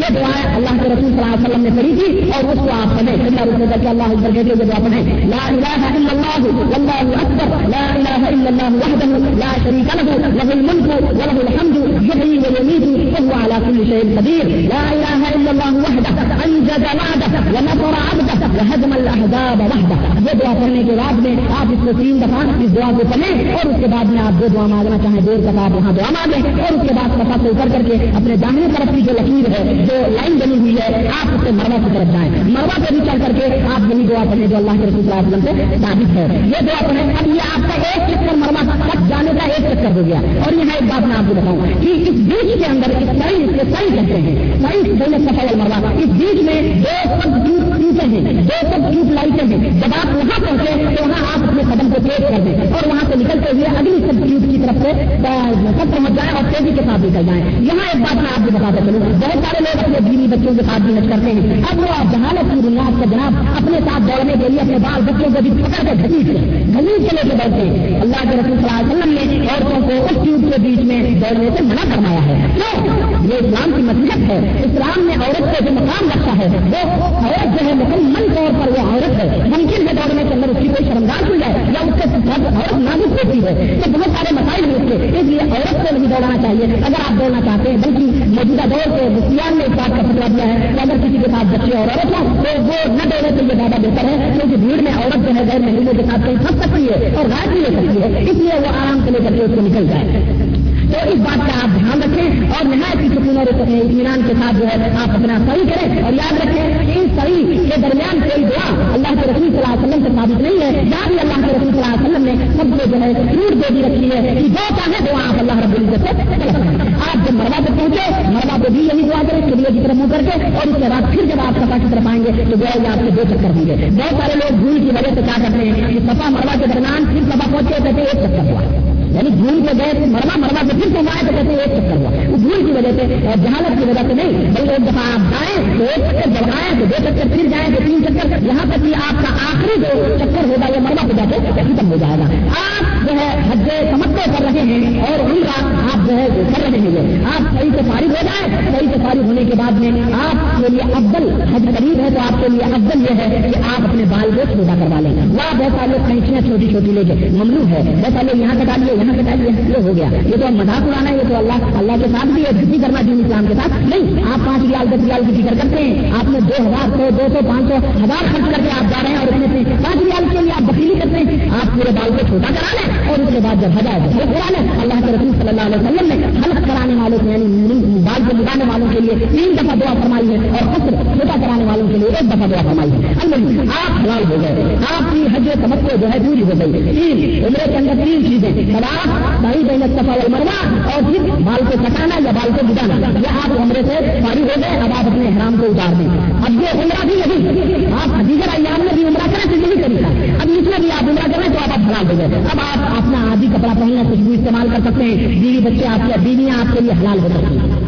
یہ دعائیں اللہ کے رسول صلی اللہ علیہ وسلم نے پڑھی تھی اور اس کو آپ پڑھیں۔ اللہ رسول کر کے اللہ اکبر کہتے ہوئے دعا پڑھیں۔ لا الہ الا اللہ والله اکبر، لا الہ الا اللہ وحده لا شريك له له الملك وله الحمد يحيي ويميت وهو على كل شيء قدير لا اله الا الله وحده انجد وعده ونصر عبده وهدم الاحزاب وحده یہ دعا کرنے کے بعد میں آپ اس کو تین دفعہ اس دعا کو پڑھیں اور اس کے بعد میں آپ دو دعا مانگنا چاہیں دیر تک آپ وہاں دعا مانگیں اور اس کے بعد سفا سے اتر کر کے اپنے داہنے طرف کی جو لکیر ہے جو لائن بنی ہوئی ہے، آپ اس سے مروا کی طرف جائیں۔ مروا پہ بھی چل کر کے آپ یہی دعا پڑھیں جو اللہ کے رسول صلی اللہ علیہ وسلم سے ثابت ہے۔ یہ دعا پڑھیں اب یہ آپ کا ایک چکر مروا تک جانے کا ایک چکر ہو گیا۔ اور یہاں ایک بات میں آپ کو بتاؤں کہ اس بیچ کے اندر اس سائن اس کے سائن کہتے ہیں۔ سائن بین سفا مروا۔ اس بیچ میں دو سب ٹوٹ ٹوٹے ہیں، دو سب ٹوٹ لائٹیں ہیں۔ جب آپ وہاں پہنچے تو وہاں آپ اپنے قدم کو تیز کر دیں اور وہاں سے نکلتے ہوئے اگلی سب ٹوٹ کی طرف سے سب پہنچ جائیں اور تیزی کے ساتھ نکل جائیں۔ یہاں ایک بات میں آپ کو بتاتا چلوں، بہت سارے لوگ اپنے بیوی بچوں کے ساتھ بھی کرتے ہیں۔ اب وہ آپ جہالت کی بنیاد کا جناب اپنے ساتھ دوڑنے کے لیے اپنے بال بچوں کو بھی پکڑ کے گھسیٹ لیں۔ گھسیٹ کے لے کے بیٹھتے ہیں۔ اللہ کے رسول صلی اللہ علیہ وسلم نے عورتوں کو اس ٹیوب کے بیچ میں دوڑنے سے منع فرمایا ہے۔ یہ اسلام کی مصیبت ہے۔ اسلام نے عورت کو جو مقام رکھا ہے، وہ عورت جو ہے مکمل طور پر وہ عورت ہے۔ ممکن ہے دوڑنے کے اندر اس کی کوئی شرمدار ہو جائے یا اس کے عورت نازک ہوتی ہے۔ تو بہت سارے مسائل ہوتے ہیں اس لیے عورت کو نہیں دوڑنا چاہیے۔ اگر آپ دوڑنا چاہتے ہیں، بلکہ موجودہ دور کے مختار نے اس بات کا فتوا دیا ہے کہ اگر کسی کے ساتھ بچے اور عورت ہو تو وہ نہ دینے کے یہ زیادہ بہتر ہے، کیونکہ بھیڑ میں عورت جو ہے غیر مہینوں کے ساتھ کہیں پھنس سکتی ہے اور رات بھی لے سکتی ہے، اس لیے وہ آرام سے لے کر کے اس کو نکل جائے۔ تو اس بات کا آپ دھیان رکھیں اور نہایت کی سکون اور اطمینان کے ساتھ جو ہے آپ اپنا صحیح کریں اور یاد رکھیں ان صحیح کے درمیان کوئی دعا اللہ کے رسول صلی اللہ علیہ وسلم سے ثابت نہیں ہے۔ یا بھی اللہ کے رسول صلی اللہ علیہ وسلم نے سب کو جو ہے چھوٹ دے دی رکھی ہے کہ جو چاہے دعا آپ اللہ رب العزت سے آپ جب مروا پہ پہنچے مروا پہ بھی یہی دعا کریں چلیے کی طرف منہ کر کے اور اس کے بعد پھر جب آپ سفا کی طرف آئیں گے تو جو آپ کے دو چکر ہوں گے۔ بہت سارے لوگ بھول کی وجہ سے کیا کرتے ہیں کہ سفا مروا کے درمیان پھر سفا پہنچے، کہتے ایک چکر ہوا۔ یعنی بھول کے گئے مروا مروا سے پھر سے تو کہتے ایک چکر ہوا۔ وہ بھول کی وجہ سے اور جہالت کی وجہ سے نہیں، بلکہ ایک دفعہ آپ جائیں تو ایک چکر جب آئے تو دو چکر پھر جائیں تو تین چکر یہاں تک کہ آپ کا آخری جو چکر ہوگا یہ مروا پہ جاتے ختم ہو جائے گا۔ آپ جو ہے حج سمجھتے کر رہے ہیں اور ان کا آپ جو ہے کر رہے ہیں۔ آپ صحیح سے فارغ ہو جائیں صحیح سے فارغ ہونے کے بعد میں آپ کے لیے افضل حج قریب ہے تو آپ کے لیے افضل یہ ہے کہ آپ اپنے بال کو چھوٹا کروا لیں۔ وہاں بہت سارے لوگ کھینچیاں چھوٹی چھوٹی لے کے ممنوع ہے۔ بہت سارے لوگ یہاں کٹا لیے یہاں کٹا لیے یہ ہو گیا۔ یہ تو مذاق اڑانا ہے، یہ تو اللہ اللہ کے ساتھ بھی ہے کرنا دین اسلام کے ساتھ نہیں۔ آپ پانچ ریال، دس ریال کی فکر کرتے ہیں۔ آپ نے دو ہزار سو، دو سو، پانچ سو، ہزار خرچ کر کے آپ جا رہے ہیں اور اتنے سے پانچ ریال کے لیے آپ وکیلی کرتے ہیں۔ آپ پورے بال کو چھوٹا کرا لیں اور اس کے بعد جب ہزار حلق کرا لیں۔ اللہ کے رسول صلی اللہ علیہ وسلم نے حلق کرانے والوں کو یعنی بال کو مٹانے والوں کے لیے تین دفعہ دعا فرمائی ہے اور فصل چھوٹا کرانے والوں کے لیے ایک دفعہ دعا فرمائی ہے۔ آپ حلال ہو گئے۔ آپ کی حج تمکو جو ہے پوری ہو گئی۔ تین عمرے کے اندر تین چیزیں۔ بھائی بہن سفا مرنا اور پھر بال کو کٹانا یا بال کو گٹانا یہ آپ عمرے سے فارغ ہو گئے، اب آپ اپنے احرام کو اتار دیں۔ اب یہ عمرہ بھی نہیں، آپ دیگر ایام میں بھی عمرہ کریں تو یہی طریقہ اب اس میں بھی آپ عمرہ کریں تو آپ اب حلال ہو گئے۔ اب آپ اپنا آدھی کپڑا پہننا کچھ بھی استعمال کر سکتے ہیں۔ بیوی بچے آپ کے بیویاں آپ کے لیے حلال ہو سکتی ہیں۔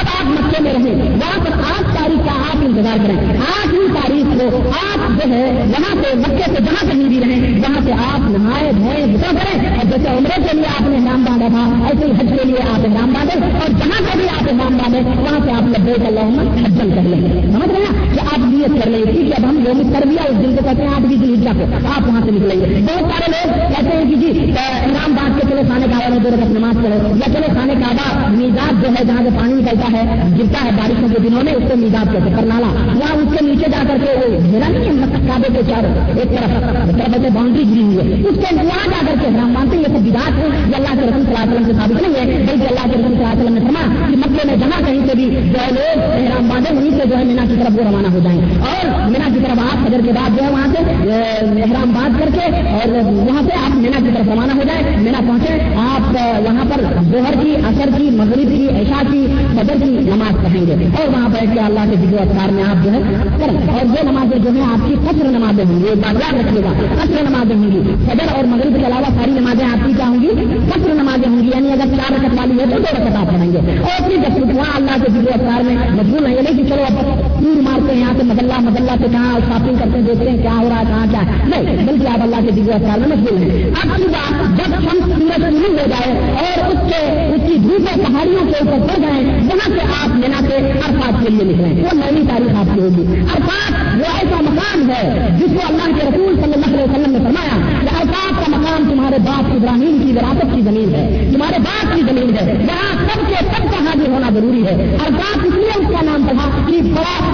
اب آپ مکے میں رہیں، وہاں پر آٹھ تاریخ کا آپ انتظار کریں۔ آٹھویں تاریخ کو آپ جو ہے، وہاں سے مکے سے جہاں کہیں بھی رہیں، وہاں سے آپ نہائے دھوئے بتا کریں۔ اور جیسے عمرے کے لیے آپ نے نام باندھا تھا، ایسے ہی حج کے لیے آپ نام باندھے۔ اور جہاں سے بھی آپ نام باندھے، وہاں سے آپ لبے کا لوگ حجل کر لیں سمجھ رہے ہیں؟ کہ آپ نیت کر لیں گے اب ہم یوم کر لیا اس دن کو کہتے ہیں آٹھ بیس ہجا کو، آپ وہاں سے نکلیں گے۔ بہت سارے لوگ کہتے ہیں کہ جی نام باندھ کے چلے کھانے کا دو رقم نماز پڑھے یا چلے کھانے کا میزاد جو ہے جہاں سے پانی نکلتا ہے، گرتا ہے بارشوں کے دنوں میں، اس کو میزاب کہتے ہیں نالا وہاں اس کے نیچے جا کر کے وہ میرا نہیں ہے مطلب کعبے کے چاروں ایک طرف طرف سے باؤنڈری گری ہوئی ہے۔ اس کے وہاں جا کر کے، ہم مانتے ہیں یہ سب بداعت ہے، یہ اللہ کے رسول صلی اللہ وسلم سے ثابت نہیں ہے، بلکہ اللہ کے رسول صلی اللہ وسلم نے فرما کہ مکے میں جہاں کہیں سے بھی جو ہے لوگ احرام باندھے، وہیں سے جو ہے مینا کی طرف وہ روانہ ہو جائیں۔ اور مینا کی طرف آپ فجر کے بعد جو ہے وہاں سے احرام باندھ کر کے، اور وہاں سے آپ مینا کی طرف روانہ ہو جائیں، مینا پہنچے آپ وہاں پر دوہر کی اثر کی، مغرب کی، عشاء کی، فجر کی نماز پڑھیں گے۔ اور وہاں بیٹھ کے اللہ کے ذکر اخبار میں آپ جو ہے کریں۔ اور وہ نمازیں جو ہیں، آپ کی فصل نمازیں ہوں گی بات یاد رکھیے گا فصل نمازیں ہوں گی۔ صدر اور مغرب کے علاوہ ساری نمازیں آپ کی کیا ہوں گی؟ فصل نمازیں ہوں گی۔ یعنی اگر چار رکعت والی ہے تو دو رکعت آپ پڑھیں گے۔ اور پھر جب وہاں اللہ کے ذکر اخبار میں مجبور نہیں نہیں کہ چلو اب ٹور مارتے ہیں، یہاں سے مدلہ مدلہ سے کہاں شاپنگ کرتے ہیں، دیکھتے ہیں کیا ہو رہا ہے، کہاں کیا نہیں، بلکہ آپ اللہ کے ذکر اخبار میں مشغول ہیں۔ اب کی بات جب ہم سورج نہیں ہو جائے اور اس کے اس کی دھوپیں پہاڑیوں کے اوپر پڑ جائیں وہاں سے آپ لینا کے عرفات کے لیے نکلیں۔ وہ نئی تاریخ آپ کی ہوگی۔ عرفات وہ ایسا مقام ہے جس کو اللہ کے رسول صلی اللہ علیہ وسلم نے فرمایا کہ عرفات کا مقام تمہارے باپ ابراہیم کی وراثت کی زمین ہے، تمہارے باپ کی زمین ہے۔ یہاں سب کے سب کا حاضر ہونا ضروری ہے۔ عرفات اس لیے اس کا نام پڑھا کہ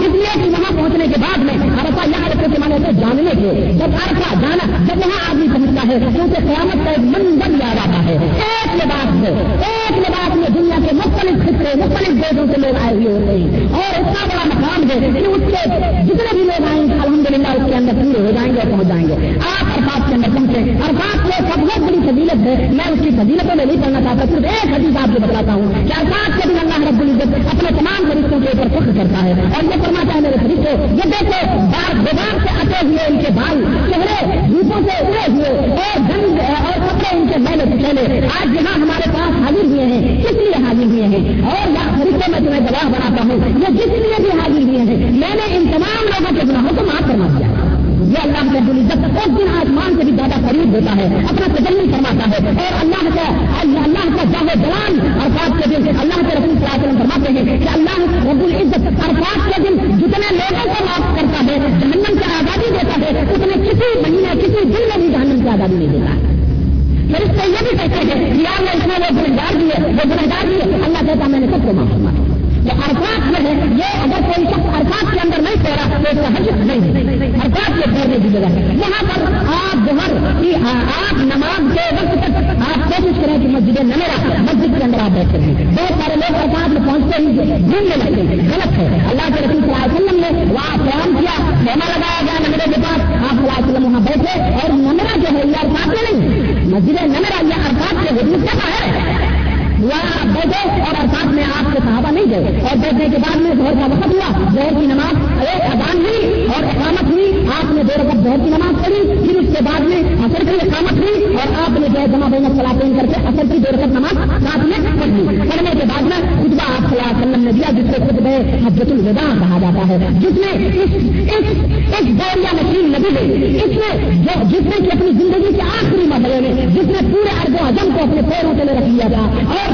اس لیے کہ وہاں پہنچنے کے بعد میں عرفا یہاں رکھے کے مانے سے جاننے کے۔ جب عرفا جانا، جب وہاں آدمی پہنچتا ہے کیونکہ قیامت کا ایک منظر یاد آتا ہے۔ ایک لباس میں، ایک لباس میں دنیا کے مختلف خطے مختلف دیشوں سے لوگ آئے ہوئے ہوتے ہیں۔ اور اتنا بڑا مقام ہے کہ یعنی اس کے جتنے بھی لوگ آئیں گے الحمد للہ اس کے اندر پورے ہو جائیں گے اور پہنچ جائیں گے۔ آپ ارفات کے اندر پہنچے۔ ارفات میں سب بہت بڑی فضیلت ہے، میں اس کی فضیلتوں میں نہیں پڑھنا چاہتا، صرف ایک حدیث آپ کو بتاتا ہوں کہ ارفات کے دن اللہ رب العزت اپنے تمام فرشتوں کے اوپر فخر کرتا ہے۔ اور یہ فرماتا ہے میرے فرشتے یہ دیکھو بار بار سے اٹے ہوئے ان کے بال چہرے دھوپوں سے اڑے ہوئے اور گند اور کپڑے ان کے میلے پچھلے آج یہاں ہمارے پاس حاضر ہوئے ہیں۔ کس لیے حاضر ہوئے ہیں؟ اور یا فرشتے میں تمہیں دباؤ بناتا ہوں۔ یہ جس لیے بھی حاضر ہوئے ہیں؟ میں نے ان تمام لوگوں کے گناہوں کو معاف کرنا دیا۔ یہ اللہ کے دل عزت اس دن آسمان سے بھی زیادہ قریب ہوتا ہے، اپنا تجلی فرماتا ہے۔ اور اللہ کا اللہ کا جاہ جوان ارفات کے دن اللہ کے رسول صلی اللہ علیہ وسلم فرماتے ہیں کہ اللہ رب العزت ارفات کے دن جتنے لوگوں کو معاف کرتا ہے، جہنم سے آزادی دیتا ہے، اتنے کسی مہینے، کسی دن میں بھی جہنم سے پیسہ بھی نہیں دیتا۔ پھر اس سے یہ بھی کہتے ہیں کہ یار میں اس میں وہ گنگار دیے وہ گنگار دیے اللہ کہتا میں نے سب کو معاف کرنا یہ ارفات جو ہے، یہ اگر کوئی شخص ارفات کے اندر نہیں پڑا تو اس کا حج نہیں ارفات کے ٹھہرنے کی جگہ ہے۔ یہاں پر آپ جوہر آپ نماز کے وقت تک آپ کوشش کریں کہ مسجد نمرا مسجد کے اندر آپ بیٹھتے ہیں بہت سارے لوگ ارفات میں پہنچتے ہی گھومنے لگتے ہیں۔ غلط ہے۔ اللہ کے رسول صلی اللہ علیہ وسلم نے وہاں قیام کیا خیمہ لگایا گیا نمرے کے پاس۔ آپ صلی اللہ علیہ وسلم وہاں بیٹھے اور نمرا جو ہے یہ ارفات میں نہیں مسجد نمرا یہ ارفات کے حدود کا ہے۔ وہاں آپ بیٹھے اور ارفات میں آپ کے صحابہ نہیں گئے اور بیٹھنے کے بعد میں زہر کا وقت ہوا۔ زہر کی نماز ایک اذان ہوئی اور اقامت ہوئی۔ آپ نے دو رقم زہر کی نماز پڑھی۔ پھر اس کے بعد میں اثر کی اقامت ہوئی اور آپ نے جو جمع بین سلاطین کر کے اثر کی دو رقم نماز ساتھ میں پڑھی۔ پڑھنے کے بعد میں خطبہ آپ صلی اللہ علیہ وسلم نے دیا، جس کو خود گئے حجت الوداع کہا جاتا ہے۔ جس میں اس دوریا مشین نبی ہے اس میں جس نے کہ اپنی زندگی کے آخری مرحلے میں، جس نے پورے ارد و اعظم کو اپنے پیروں کے لیے رکھ لیا تھا اور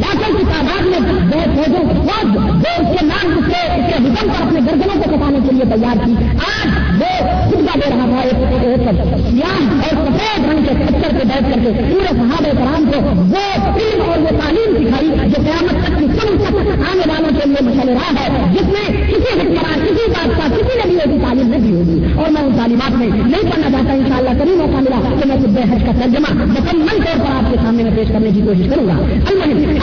لاکھوں کی تعداد میں اس کے نام اس کے اس کے حکم پر اپنے گردنوں کو کٹانے کے لیے تیار کی آج وہ خطبہ دے رہا تھا سیاہ اور سفید رنگ کے پتھر پہ بیٹھ کر کے پورے صحابہ کرام کو وہ علم اور وہ تعلیم سکھائی جو قیامت تک کی سب تک آنے والوں کے لیے مشل رہا ہے، جس میں کسی حکمران، کسی بات کا، کسی نے بھی ایسی تعلیم نہیں ہوگی۔ اور میں ان تعلیمات میں نہیں پڑھنا چاہتا ان شاء اللہ کبھی موقع ملا کہ میں خود حج کا ترجمہ مکمل طور پر آپ کے سامنے میں پیش کرنے کی کوشش کروں گا۔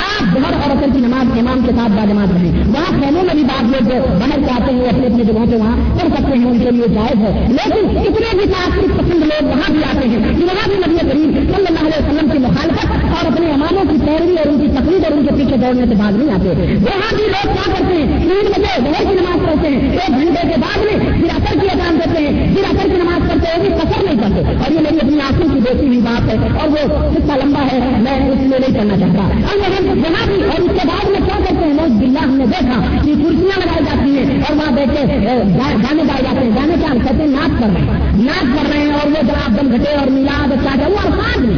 آپ باہر اور اثر کی نماز امام کے ساتھ باجماعت رہیں۔ وہاں خیموں میں بھی بعض لوگ باہر کے آتے ہیں، اپنے اپنے جگہوں پہ وہاں پڑھ سکتے ہیں، ان کے لیے جائز ہے۔ لیکن اتنے بھی تعصب پسند لوگ وہاں بھی آتے ہیں کہ وہاں بھی نبی کریم صلی اللہ علیہ وسلم کی مخالفت اور اپنے اماموں کی پیروی اور ان کی تقریب اور ان کے پیچھے دوڑنے سے بعد نہیں آتے۔ وہاں بھی لوگ کیا کرتے ہیں؟ تین بجے بہت کی نماز پڑھتے ہیں۔ ایک گھنٹے کے بعد میں پھر اثر کی اذان کرتے ہیں۔ پھر اثر کی نماز پڑھتے ہیں بھی پسند نہیں کرتے اور یہ میری اپنی آنکھوں کی دیکھی ہوئی بات ہے اور وہ کتنا لمبا ہے، میں اس لیے نہیں کرنا چاہتا۔ اور یہاں بھی اور اس کے بعد میں کیا کرتے ہیں؟ لوگ بلا ہم نے دیکھا۔ کہ کرسیاں لگائی جاتی ہیں اور وہاں بیٹھے گانے گائے جاتے ہیں۔ گانے کیا کہتے ہیں؟ ناچ کر رہے ہیں۔ ناچ کر رہے ہیں اور وہ جناب دم گھٹے اور میلاد اچھا وہ الفاظ میں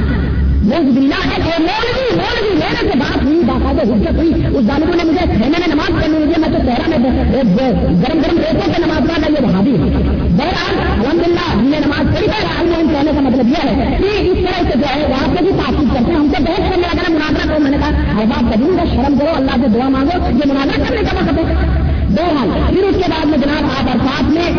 روز بلا ہے اور مولوی مولوی، میرے سے بات ہوئی، باقاعدہ حجت ہوئی۔ اس ظالموں نے مجھے کھینے میں نماز پڑھنی ہوئی میں تو شہرا میں گرم گرم ریتوں سے نماز پڑھنا یہ وہاں بھی بہرحال الحمد للہ ہم نے نماز پڑھی ہے کہنے کا مطلب یہ ہے کہ اس طرح سے جو ہے آپ کو بھی تعقیب کرتے ہیں۔ ہم سے بہت کرنے لگا مناظرہ کو میں نے کہا اب آپ کبھی شرم کرو، اللہ سے دعا مانگو۔ یہ مناظرہ کرنے کا وقت ہے۔ بہرحال، پھر اس کے بعد میں جناب آپ ارفات میں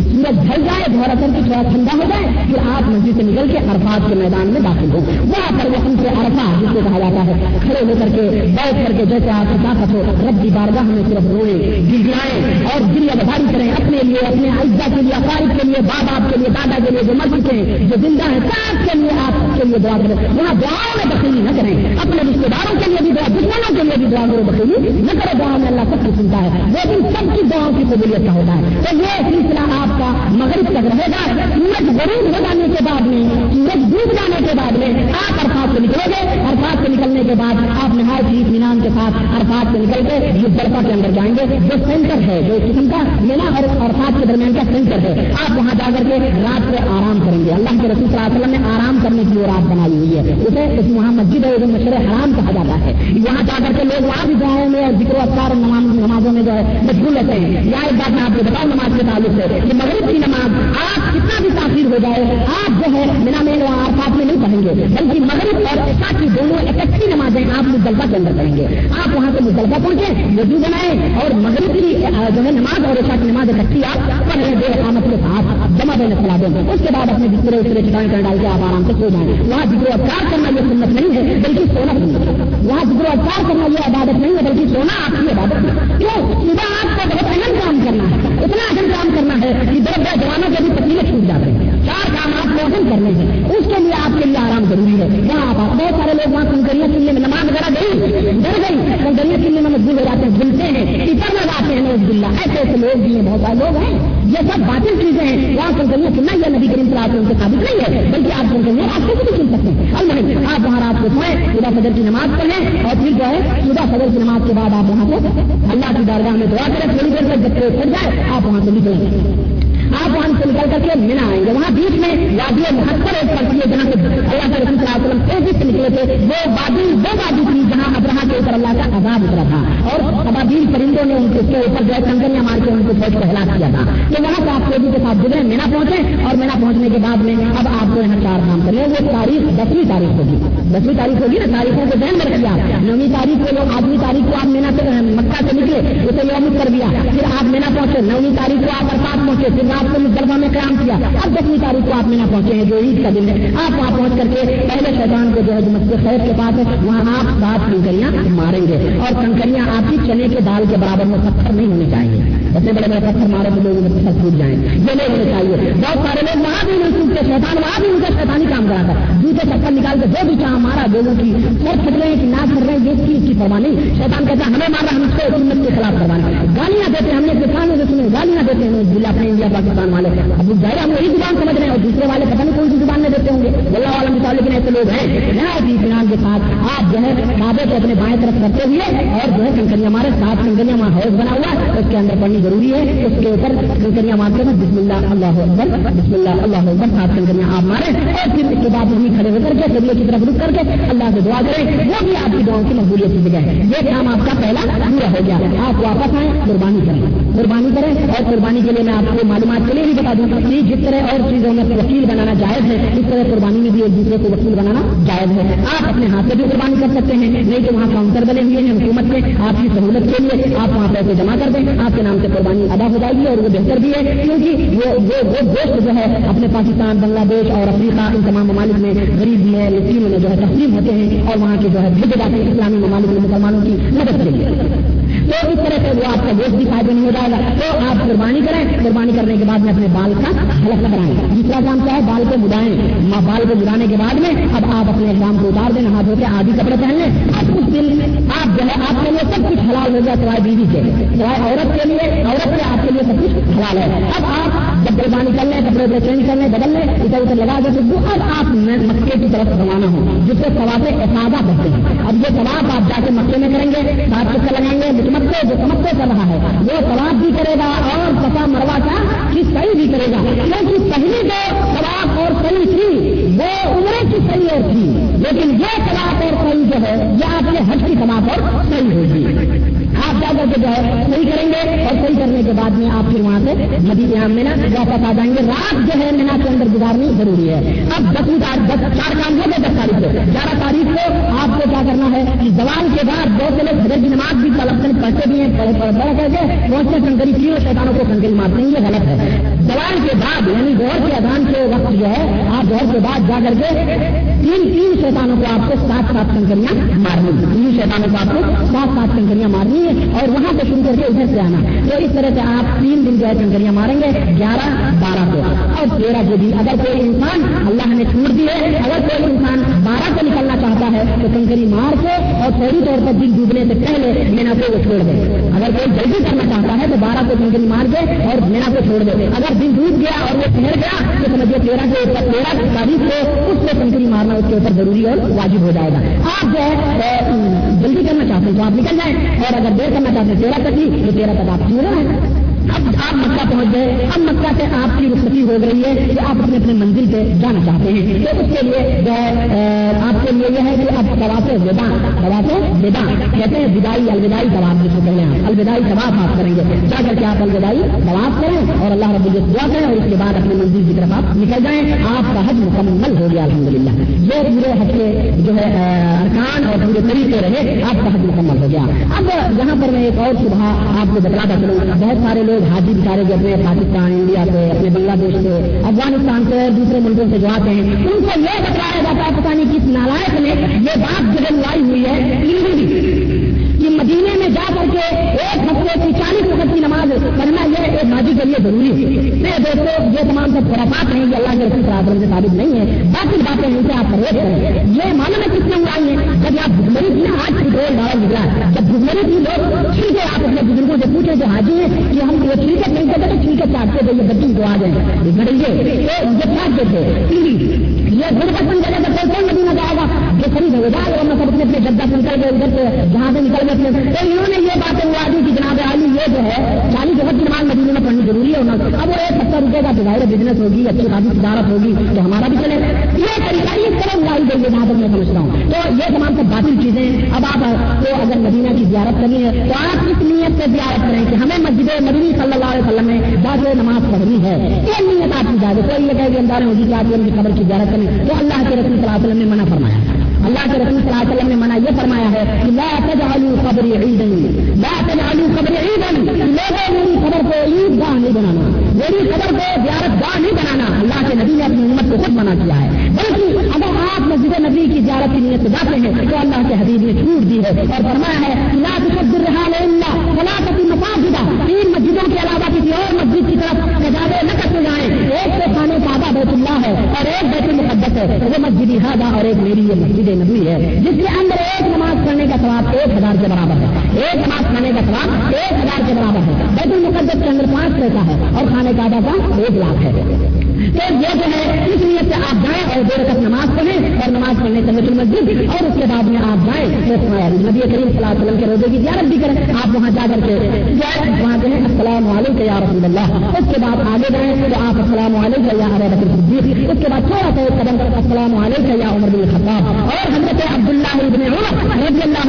سورج ڈھل جائے بہت اثر کی تھوڑا ٹھنڈا ہو جائے، پھر آپ مسجد سے نکل کے عرفات کے میدان میں داخل ہو وہاں پر وہ ان سے ارفا جس کو کہا جاتا ہے، کھڑے ہو کر کے، بیٹھ کر کے جیسے آپ طاقت ہو، رب کی بارگاہ ہمیں صرف روئے گرگلائیں اور دنیا بداری کریں اپنے لیے، اپنے اجزا کے لیے اقارب کے لیے، باپ آپ کے لیے، دادا کے لیے، جو مر چکے ہیں جو زندہ ہیں، سب کے لیے آپ کے لیے دعا کریں وہاں دعاؤں میں بخیلی نہ کریں۔ اپنے رشتے داروں کے لیے بھی دعا، دشمنوں کے لیے بھی دعا کرو بخیلی نہ کرو دعا میں اللہ سب کو سنتا ہے۔ لیکن سب کی دعاؤں کی قبولیت کا ہوتا ہے۔ تو یہ سلسلہ آپ کا مغرب تک رہے گا۔ سورج غروب ہو جانے کے بعد میں، سورج ڈوب جانے کے بعد میں آپ ارفات سے نکلو گے۔ ارفات سے نکلنے کے بعد آپ نہایت ہی اطمینان کے ساتھ ارفات سے نکل کے یہ درپا کے اندر جائیں گے۔ جو سینٹر ہے، جو قسم کا مینا اور ارفات کے درمیان کا سینٹر ہے، آپ وہاں جا کر کے رات کو آرام کریں گے۔ اللہ کے رسول صلی اللہ علیہ وسلم نے آرام کرنے کی اور رات بنائی ہوئی ہے۔ اسے اس وہاں مسجد ہے مشر حرام کہا جاتا ہے۔ وہاں جا کر کے لوگ وہاں بھی جائیں میں اور ذکر اختار نمازوں میں جو ہے مشغول رہتے ہیں یا ایک بات میں آپ کو بتاؤں نماز کے تعلق سے کہ مغرب کی نماز آپ کتنا بھی تاثیر ہو جائے، آپ جو ہے مینا میں وہاں آپ میں نہیں پڑھیں گے، بلکہ مغرب اور عشا کی دونوں اکٹھی نمازیں آپ مدلفہ کے اندر کریں گے۔ آپ وہاں سے مدلفہ پہنچے وضو بنائیں اور مغرب کی جو ہے نماز اور عشا کی نماز اکٹھی آپ پڑھ رہے دے کے ساتھ جمع دینے چلا دیں اس کے بعد اپنے جتنے اتنے چٹائیں کر ڈال کے آپ آرام سے سو جائیں۔ وہاں ذکر اچار کرنا یہ سنت نہیں ہے، بلکہ سونا سنت وہاں ذکر اچار کرنا یہ عبادت نہیں ہے، بلکہ سونا آپ کی عبادت ہے۔ کیوں؟ صبح آپ کو بہت اہم کام کرنا ہے۔ اتنا اہم کام کرنا ہے کہ دو دو جوانوں کے بھی تکلیف چھوٹ جاتے ہیں۔ چار کام آپ کو اہم کرنے ہیں۔ اس کے لیے آپ کے لیے آرام ضروری ہے۔ وہاں آپ بہت سارے لوگ وہاں کنکریاں چلنے میں نماز وغیرہ گئی ڈر گئی، کنکریاں چلنے میں مجبور ہو جاتے ہیں۔ دلتے ہیں ٹیچر میں جاتے ہیں، نوز بلّہ ایسے ایسے لوگ بھی ہیں، بہت سارے لوگ ہیں۔ یہ سب باطل چیزیں ہیں۔ وہاں کنکریاں سننا یہ نبی کریم آپ لوگوں سے ثابت نہیں ہے، بلکہ آپ کنکریاں آپ کو بھی سن سکتے ہیں اور نہیں آپ وہاں رات کو سوئیں خدا فجر کی نماز پڑھیں اور پھر جو ہے، خدا فجر کی نماز کے بعد آپ وہاں سے اللہ کی بارگاہ میں دعا کریں، تھوڑی دیر تک جب پڑ جائے، آپ وہاں سے نکلیں۔ آپ وہاں سے نکل کر کے مینا آئیں گے۔ وہاں بیچ میں وادی محتر ایک پڑتی ہے جہاں سے اللہ کے رسول صلی اللہ علیہ وسلم تیزی سے نکلے تھے۔ وہ وادی وہ وادی تھی جہاں ابراہ کے اوپر اللہ کا عذاب اترا تھا۔ اور ابابیل پرندوں نے ان کے اوپر جو ہے کنگنیاں مار کے ان کو فوج کو ہلاک کیا تھا۔ کہ وہاں سے آپ تیزی کے ساتھ گزرے، مینا پہنچے اور مینا پہنچنے کے بعد میں اب آپ کو یہاں چار کام کریں۔ وہ تاریخ دسویں تاریخ ہوگی۔ دسویں تاریخ ہوگی نا تاریخوں کو ذہن میں رکھ لیا نویں تاریخ کو آٹھویں تاریخ کو آپ مینا سے، مکہ سے نکلے، اسے یوم کر دیا پھر آپ مینا پہنچے، نویں تاریخ کو آپ برسات پہنچے، پھر رات کو مقدمہ میں قیام کیا۔ اب دسویں تاریخ کو آپ مینا پہنچے ہیں جو عید کا دن ہے۔ آپ وہاں پہنچ کر کے پہلے شیطان کو جو ہے جو مسجد خیر کے پاس ہے، وہاں آپ بات کنکریاں ماریں گے۔ اور کنکریاں آپ کی چنے کے دال کے برابر میں پتھر نہیں ہونے چاہیے۔ اتنے بڑے بڑے پتھر مارے تو لوگ پتھر ٹوٹ جائیں۔ یہ نہیں ہونے چاہیے۔ بہت سارے لوگ وہاں بھی نہیں سوکھتے شیطان وہاں بھی ان کا شیطانی کام کرا تھا۔ جوتے چپل نکال کے جو بھی چاہ مارا، لوگوں کی سر پھٹ رہے ہیں کہ نہ کر رہے ہیں، یہ چیز کی پرواہ نہیں۔ شیطان کہتا ہے، ہمیں مارا ہم اس کو سنت کے خلاف کروانا گالیاں دیتے ہم نے کسانوں سے سنے، گالیاں دیتے ہیں ضلع اپنے انڈیا پاکستان والے اب ظاہر ہم وہی زبان سمجھ رہے ہیں اور دوسرے والے پتہ نہیں کون سی زبان میں دیتے ہوں گے۔ اللہ عالم مثال لیکن ایسے لوگ ہیں نہایت اطمینان کے ساتھ آپ جو ہے کعبے کو اپنے بائیں طرف کرتے ہوئے اور جو ہے کنکریاں مارے سات کنکریاں وہاں ہاؤس بنا ہوا ہے۔ اس کے اندر پڑھنی ضروری ہے۔ اس کے اوپر کنکریاں مارتے ہیں بسم اللہ اللہ اکبر بسم اللہ اللہ اکبر سات کنکریاں آپ مارے اور پھر اس کے بعد وہیں کھڑے ہو کر کے قبلے کی طرف رک کر کے اللہ سے دعا کریں۔ وہ بھی آپ کی دعاؤں کی مقبولیت کی جگہ ہے۔ یہ کام آپ کا پہلا پورا ہو گیا۔ آپ واپس آئیں، قربانی کریں۔ قربانی کریں اور قربانی کے لیے میں آپ کو معلومات کے لیے بھی بتا دوں کہ جس طرح اور چیزوں میں وکیل بنانا جائز ہے، اس طرح قربانی میں بھی ایک دوسرے کو وکیل بنانا جائز ہے۔ آپ اپنے ہاتھ سے بھی قربانی کر سکتے ہیں، نہیں تو وہاں کاؤنٹر بنے ہوئے ہیں حکومت میں آپ کی سہولت کے لیے آپ وہاں پیسے جمع کر دیں۔ آپ کے نام سے قربانی ادا ہو جائے گی اور وہ بہتر بھی ہے، کیونکہ وہ وہ گوشت جو ہے، اپنے پاکستان، بنگلہ دیش اور افریقہ، ان تمام ممالک میں غریب میں یتیم میں جو ہے تقسیم ہوتے ہیں اور وہاں کے جو ہے بھیجے جاتے ہیں اسلامی ممالک میں مسلمانوں کی مدد کے لیے۔ تو اس طرح سے وہ آپ کا گوشت بھی فائدہ نہیں ہو جائے گا۔ تو آپ قربانی کریں۔ قربانی کرنے کے بعد میں اپنے بال کا حلق کرائیں دوسرا کام کیا ہے؟ بال کو بڑھائیں بال کو بڑھانے کے بعد میں اب آپ اپنے ایگزام کو اتار دیں ہاتھ کے آدھی کپڑے پہن لیں۔ اب کچھ دن آپ جو ہے، آپ کے لیے سب کچھ حلال ہو گیا سوائے بیوی کے۔ سوائے عورت کے لیے، عورت کے آپ کے لیے سب کچھ حلال ہے۔ اب آپ جب قربانی کر لیں، کپڑے وپڑے چینج کر لیں، بدل لیں ادھر ادھر لگا دیں تو اب آپ مکے کی طرف روانہ ہوں۔ جس سے ثواب افادہ بڑھتے ہیں۔ اب یہ ثواب آپ جا کے مکے میں کریں گے، ساتھ کس کا لگائیں گے مکے جو سمجھتے کر رہا ہے۔ وہ سواب بھی کرے گا اور سفا مروا کا کہ صحیح بھی کرے گا۔ کیونکہ پہلی جو سواب اور صحیح تھی، وہ عمرے کی صحیح اور تھی۔ لیکن یہ سواب اور صحیح جو ہے، یہ آپ کے حج کی سواب اور صحیح ہوگی۔ آپ جا کر کے جو ہے صحیح کریں گے اور صحیح کرنے کے بعد میں آپ پھر وہاں سے ندی یہاں مینا واپس آ جائیں گے۔ رات جو ہے مینا کے اندر گزارنی ضروری ہے۔ اب دسویں تاریخ، دس چار کام ہو گئے، دس تاریخ کو گیارہ تاریخ کو آپ کو کیا کرنا ہے؟ کہ زوال کے بعد بہت سے لوگ حضرت کی نماز بھی طلب پڑھتے بھی ہیں بڑے بڑے کر کے بہت سے کنکری تینوں شیطانوں کو کنکری مارتے ہیں یہ غلط ہے۔ زوال کے بعد یعنی گور کے اذان کے وقت جو ہے، آپ گور کے بعد جا کر کے تین تین شیطانوں کو آپ کو سات سات کنکریاں مارنی تین شیطانوں کو آپ کو سات سات کنکریاں مارنی ہے اور وہاں سے شروع کر کے ادھر سے آنا۔ تو اس طرح سے آپ تین دن جو ہے کنکریاں ماریں گے، گیارہ، بارہ کو۔ اور تیرہ کو بھی۔ اگر کوئی انسان اللہ نے چھوٹ دی ہے، اگر کوئی انسان بارہ کو نکلنا چاہتا ہے، تو کنکری مار کے اور فوری طور پر دن ڈوبنے سے پہلے مینا کو چھوڑ دے۔ اگر کوئی جلدی کرنا چاہتا ہے، تو بارہ کو کنکری مار دے اور مینا کو چھوڑ دے۔ اگر دن ڈوب گیا اور وہ ٹھہر گیا، تو سمجھے تیرہ کے اوپر تیرہ تاریخ کو اس کو کنکری مارنا اس کے اوپر ضروری اور واجب ہو جائے گا۔ آپ جو ہے جلدی کرنا چاہتے ہیں تو آپ نکل جائیں اور اگر دیر کرنا چاہتے ہیں، تیرہ تک ہی، تو تیرہ تک آپ کیوں رہے اب آپ مکہ پہنچ گئے، اب مکہ سے آپ کی رخصتی ہو رہی ہے کہ آپ اپنے اپنے منزل پہ جانا چاہتے ہیں۔ تو اس کے لیے جو ہے آپ کے لیے یہ ہے کہ اب طواف ودا طواف ودا کہتے ہیں بدائی، الوداعی طواف جس کو کہتے ہیں الوداعی طواف آپ کریں گے۔ جا کر کے آپ الوداعی طواف کریں اور اللہ رب العزت دعا کریں اور اس کے بعد اپنے منزل کی طرف آپ نکل جائیں۔ آپ کا حج مکمل ہو گیا الحمد للہ یہ پورے حج کے جو ہے ارکان اور پورے طریقے رہے، آپ کا حج مکمل ہو گیا۔ اب یہاں پر میں ایک اور صبح آپ کو بتلاتا چلوں۔ بہت سارے لوگ حاجی بچارے جو اپنے پاکستان، انڈیا سے، اپنے بنگلہ دیش سے، افغانستان سے، دوسرے ملکوں سے جو آتے ہیں، ان کو یہ بتایا جاتا ہے پتا نہیں کس نالائق نے یہ بات جگہ لائی ہوئی ہے۔ مدینے میں جا کر کے ایک ہفتے کی چالیس وقت کی نماز پڑھنا یہ ایک ماضی کے لیے ضروری ہے۔ میں دوستوں یہ تمام سب خرافات ہیں، یہ اللہ کے رسول صاحب سے ثابت نہیں ہے باقی باتیں ان سے آپ پرہیز کریں۔ یہ معلوم ہے کس نے اڑائی ہیں۔ جب آپ بھگمری تھی نا آج پیٹرول ڈال نکلا، جب بھگمری تھی لوگ ٹھیک ہے، آپ اپنے بزرگوں سے پوچھیں جو حاجی ہیں کہ ہم یہ ٹھیک ہے، نہیں کرتے تو ٹھیک ہے، چاہتے تھے یہ بچی کو آ جائیں۔ بگڑیں گے یہ چاہتے تھے یہ گھر پر جگہ پر کوئی کون مدینہ جائے گا؟ یہ خرید ہو جائے اور سب مطلب اپنے اپنے جدہ سے نکل گئے، ادھر سے جہاں سے نکل گئے تو انہوں نے یہ باتیں ہوا دی کہ جناب عالی، یہ جو ہے چالیس وقت کی نماز مدینے میں پڑھنی ضروری ہے اب وہ ایک ہفتہ رکے گا تو ظاہر بزنس ہوگی، اچھی خاصی تجارت ہوگی، تو ہمارا بھی چلے۔ یہ طریقہ اس طرح گاڑی دیں گے جہاں تک میں سمجھتا ہوں۔ تو یہ تمام سب باطل چیزیں اب آپ تو اگر مدینہ کی زیارت کرنی ہے، تو آپ کس نیت سے زیارت کریں کہ ہمیں مسجد مدنی صلی اللہ علیہ وسلم میں باز نماز پڑھنی ہے؟ یہ نیت آپ کی جائے کوئی یہ کہ اندازہ ہوگی کہ آپ کی خبر کی زیارت کرنی تو اللہ کے رسول صلی اللہ علیہ وسلم نے منع فرمایا۔ اللہ کے رسول صلی اللہ علیہ وسلم نے منع یہ فرمایا ہے کہ لا تجعلوا قبر عید لا تجعلوا قبر عید لوگوں میری خبر کو عید گاہ نہیں بنانا، میری خبر کو زیارت گاہ نہیں بنانا۔ اللہ کے نبی نے اپنی امت کو خود منع کیا ہے۔ بلکہ اگر آپ مسجد نبی کی زیارت کی نیت سے جاتے ہیں تو اللہ کے حبیب نے چھوٹ دی ہے اور فرمایا ہے، لا تشد الرحال الا فلاطتی مساجدہ تین مسجدوں کے علاوہ کسی اور مسجد کی طرف سجادے نہ کرتے جائیں ایک تو خانے کعبہ بیت اللہ ہے اور ایک بیت المقدس ہے وہ مسجد ہادا اور ایک میری یہ مسجد نبی ہے، جس کے اندر ایک نماز پڑھنے کا ثواب ایک ہزار کے برابر ہے۔ ایک نماز پڑھنے کا ثواب ایک ہزار کے برابر ہے۔ بیت المقدس کے اندر پانچ پیسہ ہے اور خانے کا کا ایک لاکھ ہے۔ تو یہ جو ہے، اس لیے سے آپ جائیں اور دو رکعت نماز پڑھیں اور نماز پڑھنے سے مسجد مسجد اور اس کے بعد میں آپ جائیں نبی کریم صلی اللہ علیہ وسلم کے روزے کی زیارت بھی کریں، آپ وہاں جا کر کے وہاں جو ہے السلام علیکم یا رسول اللہ۔ اس کے بعد آگے بڑھیں تو آپ السلام علیکم یا ابو بکر صدیق۔ اس کے بعد تھوڑا سا ایک قدم السلام علیکم یا عمر بن خطاب اور حضرت عبداللہ ابن عمر رضی اللہ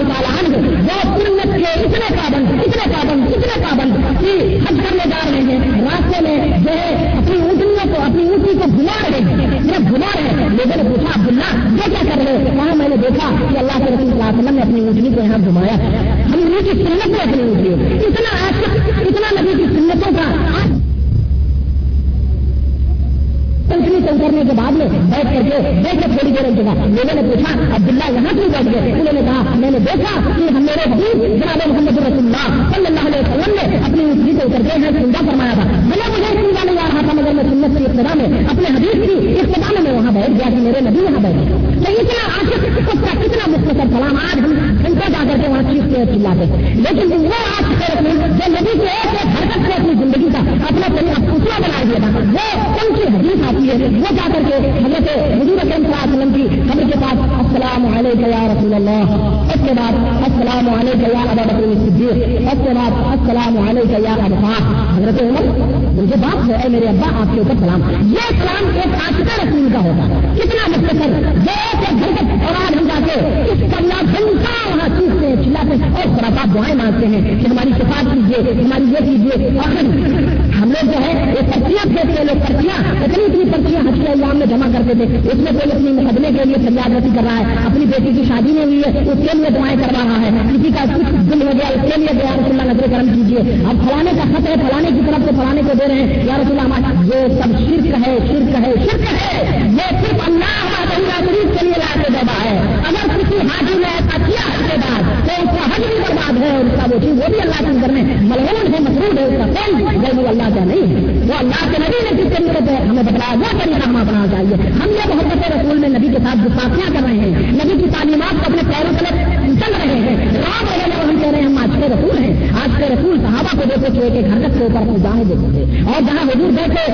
حضرت عمر، ان کے بعد ہے میرے ابا، آپ کے اوپر سلام۔ یہ کام ایک آج کا رسول کا ہوگا کتنا مختصر جیسے گھر اور آج ہم جا چلاتے ہیں اور دعائیں مانگتے ہیں کہ ہماری شفاعت کیجیے ہماری یہ کیجیے اور ہم لوگ جو ہے، یہ پرچیاں پھینکتے ہیں لوگ، پرچیاں، اتنی اتنی پرچیاں حسین ایام میں جمع کرتے تھے۔ اس میں کوئی اپنی مقدمے کے لیے فریاد رسی کر رہا ہے، اپنی بیٹی کی شادی میں ہوئی ہے، اس کے لیے دعائیں کر رہا ہے۔ کسی کا کچھ دن ہو گیا، اس کے لیے رسول اللہ نظر کرم کیجیے اب فلانے کا خط ہے، فلانے کی طرف سے فلانے کو دے رہے ہیں۔ یا رسول اللہ یہ سب شرک ہے شرک ہے شرک ہے۔ یہ صرف اللہ شریف کے لیے لا کے دینا ہے۔ اگر کسی حاجی نے ایسا کیا اس کے بعد تو اس کا حج بھی برباد ہے اور اس کا وہ چیز وہ بھی اللہ کے اندر میں ملعون ہے مسرود ہے، اس کا کوئی جلد اللہ کا نہیں ہے۔ وہ اللہ کے نبی نے جس کے اندر ہمیں بتایا، وہ طریقہ ہم اپنا چاہیے۔ ہم یہ محبت رسول میں نبی کے ساتھ گستاخیاں کر رہے ہیں۔ نبی کی تعلیمات کو اپنے پیروں تلے چل رہے ہیں۔ رام وغیرہ کو ہم کہہ رہے ہیں، ہم آج کے رسول ہیں۔ آج کے رسول صحابہ کو دیکھو کہ ایک حرکت کے اوپر اپنی جانے دیتے تھے۔ اور جہاں حضور بیٹھے،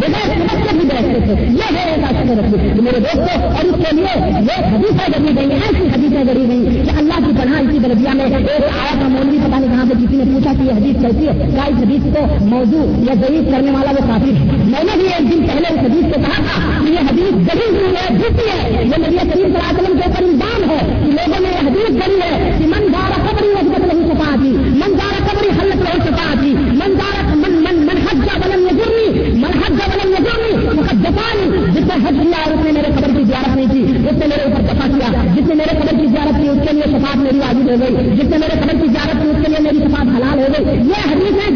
بغیر سمجھ بھی بیٹھتے تھے۔ یہ ہے ایک آج کے رسول میرے دوستوں، اور اس کے لیے یہ حدیثیں گڑی گئی ایسی حدیثیں گڑی گئی کہ اللہ کی پناہ ہاں، اسی درجیا میں ایک آیا کا مولوی پتا نہیں کہاں سے جی کسی نے پوچھا کہ یہ حدیث کیسی ہے، کیا اس حدیث کو موضوع یا ضعیف کرنے والا وہ کافی ہے؟ میں نے بھی ایک دن پہلے اس حدیث کو کہا تھا کہ یہ حدیث گڑی ہوئی ہے، جھوٹی ہے۔ یہ نبی کریم صلی اللہ علیہ وسلم کے اوپر الزام ہے کہ لوگوں نے یہ حدیث گڑی ہے کہ من دارا قبری وجبت نہیں سپا تھی من دارا قبری حلت نہیں سپا تھی من دارا من من من حجا بلن یجرنی من حجا بلن یجرنی مقدسانی جس نے حج کیا اور اس نے میرے قبر زیارت نہیں تھی، جس نے میرے اوپر دفاع کیا، جس نے میرے قبر کی زیارت کی، اس کے لیے شفاعت میری واجب ہو گئی۔ جس نے میرے قبر کی زیارت کی، اس کے لیے میری شفاعت حلال ہو گئی۔ یہ حدیث ہے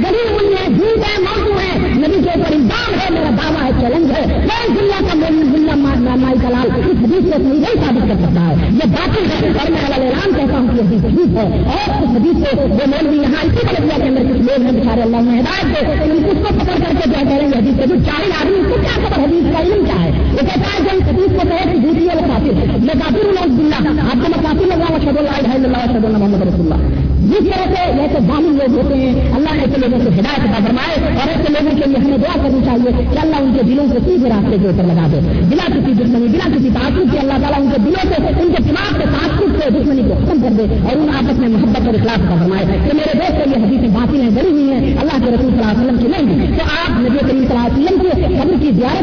اوپر میرا دعویٰ ہے، چیلنج ہے۔ کوئی دنیا کا دلہ مائی کلال اس حدیث کو اپنی نہیں ثابت کر سکتا ہے۔ یہ باقی ہے۔ اور میں اعلان کہتا ہوں کہ حدیث حدیث ہے۔ اور اس حدیث کو جو مولوی یہاں اسی طرح کے اندر کچھ لوگ ہیں، بچارے اللہ نے ہدایت دے۔ اس کو پکڑ کر کے کیا کہہ رہے ہیں، حدیث جو چاہے آدمی، اس کو کیا خبر؟ حدیث کا علم کیا ہے؟ وہ کہتا ہے جو اس حدیث کو کہے کہ جھوٹی ہے، وہ کافی میں کافی ہوں اللہ آپ کو میں کافی لگ لگا شد اللہ اللہ شد اللہ محمد رسول اللہ۔ جس طرح سے ایسے دامن لوگ ہوتے ہیں، اللہ نے ایسے لوگوں کو ہدایت کا فرمائے اور ایسے لوگوں کے لیے ہمیں دعا کرنی چاہیے کہ اللہ ان کے دلوں کو سیدھے راستے کے اوپر لگا دے۔ بلا کسی دشمنی، بلا کسی تعصب کے اللہ تعالیٰ ان کے دلوں سے ان کے دماغ کے تعصب سے دشمنی کو ختم کر دے اور ان آپس میں محبت اور اخلاق کا فرمائے کہ میرے دوست یہ حدیث باطل ہیں بڑی ہوئی ہیں، اللہ کے رسول صلی اللہ علیہ وسلم کی نہیں۔ تو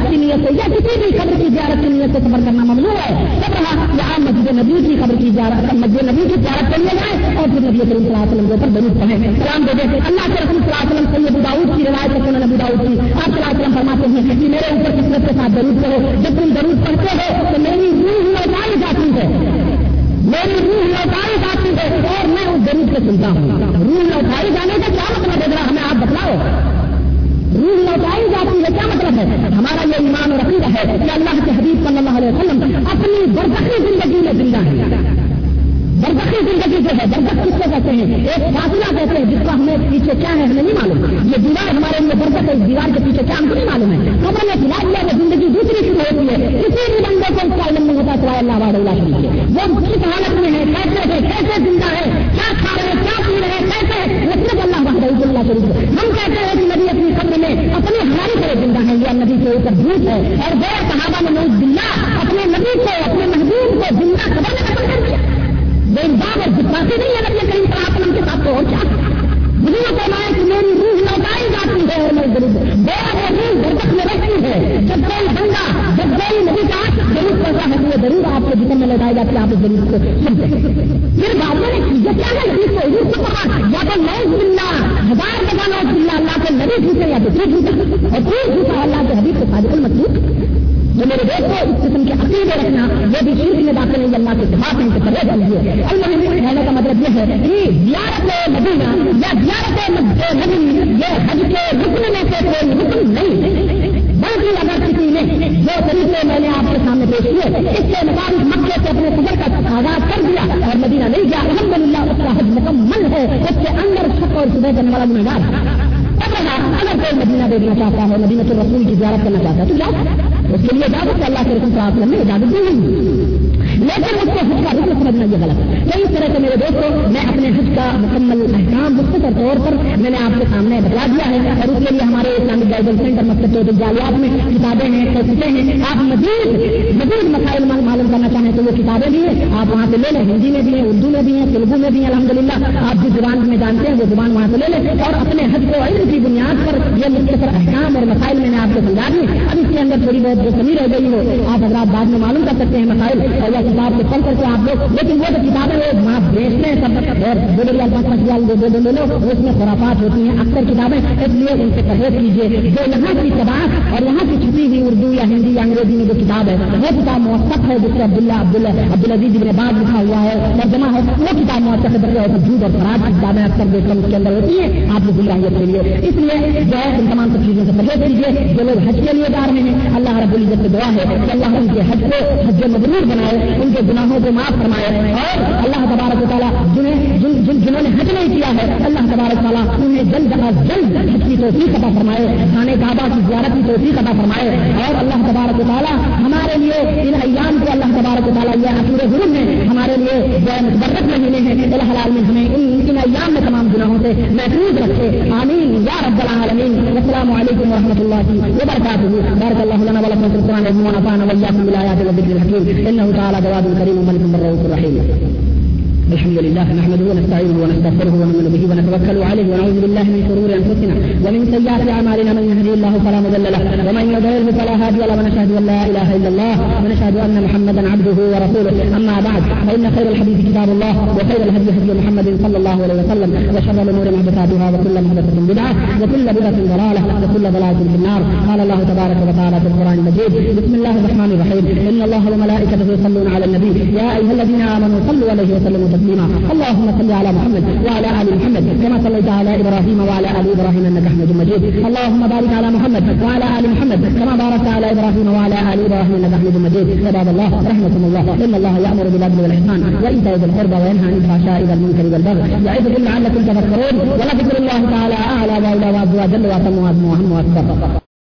کی نیت سے یا کسی بھی قبر کی زیارت کی نیت سے سفر کرنا ممنوع ہے۔ سب رہا کہ آپ مسجد نبی کی قبر کی زیارت، مسجد نبی کی زیارت کرنے جائیں اور پھر نبی کریم صلی اللہ وسلم کے اوپر ضرور پڑھیں سلام دے دیں اللہ کے رسول صلی اللہ علیہ وسلم سید داؤد کی روایت ہے سنن ابو داؤد کی آپ صلی اللہ علیہ وسلم فرماتے ہیں کہ میرے اوپر کثرت کے ساتھ ضرور کرو جب تم ضرور پڑھتے ہو تو میری روح لوٹائی جاتی ہے میری روح لوٹائی جاتی ہے اور میں اس ضرور سے سنتا ہوں روح لوٹائی جانے کا کیا مطلب ہے ذرا ہمیں آپ بتلاؤ روح لوٹائی جاتی ہے کیا مطلب ہے ہمارا یہ ایمان اور عقیدہ ہے کہ اللہ کے حبیب صلی اللہ علیہ وسلم اپنی برسخی زندگی میں زندہ ہے برسخی زندگی جو ہے برسخ کس کو کہتے ہیں۔ ایک فاصلہ کہتے ہیں جس کا ہمیں پیچھے کیا ہے، ہمیں نہیں معلوم۔ یہ دیوار ہمارے لیے برسخ ہے دیوار کے پیچھے کیا ہم کو نہیں معلوم ہے۔ خبر نے کھلا دیا وہ زندگی دوسری شروع ہوتی ہے۔ کسی بھی بندے کو اس کا علم نہیں ہوتا، سوائے اللہ واد اللہ شریف وہ کس حالت میں ہے، کیسے ہے، کیسے زندہ ہے، کیا کھا رہے ہیں، کیا پی رہے ہیں، کیسے وہ صرف اللہ وحد اللہ شریف ہم کہتے ہیں کہ نبی اپنی قبر میں اپنی ہماری طرح زندہ ہے یہ نبی کے اوپر جھوٹ ہے۔ اور وہ صحابہ نے نوز دلہ اپنے نبی کو، اپنے محبوب کو زندہ خبر میں ختم کر دیا وہ انسان نہیں ہے نبی کریم صلی اللہ علیہ وسلم کے ساتھ تو اور کیا؟ مجھے یہ فرمایا کہ میری روح لوٹائی جاتی ہے اور میں ضرور میرا وہ روح برکت میں رکھتی ہے۔ جب کوئی بندہ، جب کوئی نبی کا ضرور کرتا ہے وہ ضرور آپ کے جسم میں لوٹائی جاتی ہے، آپ اس ضرور کو سنتے ہیں۔ پھر بعد میں یہ کیا ہے؟ نبی کو حضور کو کہا یا تو نو بلّہ ہزار جگہ نو بلّہ اللہ کے نبی جھوٹے یا تو پھر جھوٹا اور پھر جھوٹا اللہ کے حبیب کو صادق المسلوب جو میرے دوست اس قسم کے عقیدے رکھنا یہ بھی شرک میں داخل نہیں اللہ کے دماغ میں کرے جائیے المحمد کہنے کا مطلب یہ ہے کہ زیارت مدینہ یا زیارت نبی یہ حج کے رکن میں سے کوئی رکن نہیں۔ بلکہ اگر کسی نے جو طریقے میں نے آپ کے سامنے پیش کیے، اس کے مطابق مکے سے اپنے سفر کا آغاز کر دیا اور مدینہ نہیں گیا الحمد للہ اس کا حج مکمل ہے، اس کے اندر چھپ اور صبح کرنے والا گنگار اگر کوئی مدینہ دیکھنا چاہتا ہے، مدینہ کے رسول کی زیارت کرنا چاہتا ہے، تو جاؤ۔ اس کے لیے اجازت اللہ کے رسم صاحب نے اجازت نہیں دی لیکن اس کو حج کا رکن سمجھنا یہ غلط ہے۔ کئی طرح سے میرے دوستوں، میں اپنے حج کا مکمل احکام مختصر طور پر میں نے آپ کے سامنے بتا دیا ہے اور اس کے لیے ہمارے اسلامک گائیڈنس سینٹر مقصد جالیات میں کتابیں ہیں کتابیں ہیں۔ آپ مزید مزید مسائل معلوم کرنا چاہیں تو وہ کتابیں بھی ہیں۔ آپ وہاں سے لے لیں، ہندی میں بھی ہیں، اردو میں بھی ہیں تیلگو میں بھی ہیں الحمد للہ آپ جس زبان میں جانتے ہیں، وہ زبان وہاں سے لے لیں۔ اور اپنے حج کو علم کی بنیاد پر یہ مختصر احکام اور مسائل میں نے آپ کو سمجھا دی اب اس کے اندر تھوڑی بہت جو کمی رہ گئی ہو، آپ حضرات بعد میں معلوم کر سکتے ہیں مسائل۔ اور یہ کتاب کو پڑھ کر کے آپ لوگ لیکن وہ جو کتابیں وہ وہاں بیچتے ہیں سب دو لے لو، اس میں خرافات ہوتی ہیں، اکثر کتابیں، اس لیے ان سے پرہیز کیجیے جو یہاں کی زبان اور یہاں کی چھپی ہوئی اردو یا ہندی یا انگریزی میں جو کتاب ہے، وہ کتاب موثق ہے، جس سے عبداللہ عبداللہ عبدالعزیز ابن بعد لکھا ہوا ہے، ترجمہ ہے، وہ کتاب موثق ہے بلکہ جھوٹ اور خراب کی کتابیں اکثر دیکھ کر اس کے اندر ہوتی ہیں، آپ کو دلائیں کے لیے۔ اس لیے جو ہے، ان تمام سب چیزوں سے پرہیز کیجیے جو لوگ حج کے لیے جا رہے ہیں، اللہ رب العزت دعا ہے کہ اللہ ان کے حج کو حج مضبوط بنائے ان کے گناہوں کو معاف فرمایا اور اللہ تبارک تعالیٰ جنہیں جن جن جنہوں نے حج نہیں کیا ہے، اللہ تبارک تعالیٰ انہیں جلد از جلد حج کی توفیق عطا فرمائے خانے کعبہ کی زیارت کی توفیق عطا فرمائے۔ اور اللہ تبارک تعالیٰ ہمارے لیے ان ایام کو اللہ تبارک تعالیٰ یہ پورے حرم میں ہمارے لیے جو متبرک مہینے ہیں۔ الحلال میں ہمیں ان ایام میں تمام گناہوں سے محفوظ رکھے۔ آمین۔ یا رب العالمین۔ السلام علیکم ورحمۃ اللہ وبرکاتہ۔ بارک اللہ لنا ولكم في القرآن العظیم ونفعنا وإياكم بالآيات والذكر الحكيم إنه تعالى جواد كريم ملك الرؤوف الرحيم الحمد لله نحمده ونستعينه ونستغفره ونؤمن به ونتوكل عليه ونعوذ بالله من شرور انفسنا ومن سيئات اعمالنا من يهدي الله فلا مضل له ومن يضلل فلا هادي له ونشهد ان لا اله الا الله ونشهد ان محمدا عبده ورسوله اما بعد فان خير الحديث كتاب الله وخير الهدي هدي محمد صلى الله عليه وسلم وشر الامور محدثاتها وكل محدثه بدعه وكل بدعه ضلاله وكل ضلاله في النار قال الله تبارك وتعالى في القران المجيد بسم الله الرحمن الرحيم ان الله وملائكته يصلون على النبي يا ايها الذين امنوا صلوا عليه وسلموا تسليما اللهم صل على محمد وعلى ال محمد، كما صليت على ابراهيم وعلى ال ابراهيم انك حميد مجيد. اللهم بارك على محمد وعلى ال محمد، كما باركت على ابراهيم وعلى ال ابراهيم انك حميد مجيد. عباد الله، رحمكم الله. ان الله يامر بالعدل والاحسان وايتاء ذي القربى وينهى عن الفحشاء والمنكر والبغي. يعظكم لعلكم تذكرون. ولذكر الله تعالى اعلى واولى وابوى وعز وجل واتم واكبر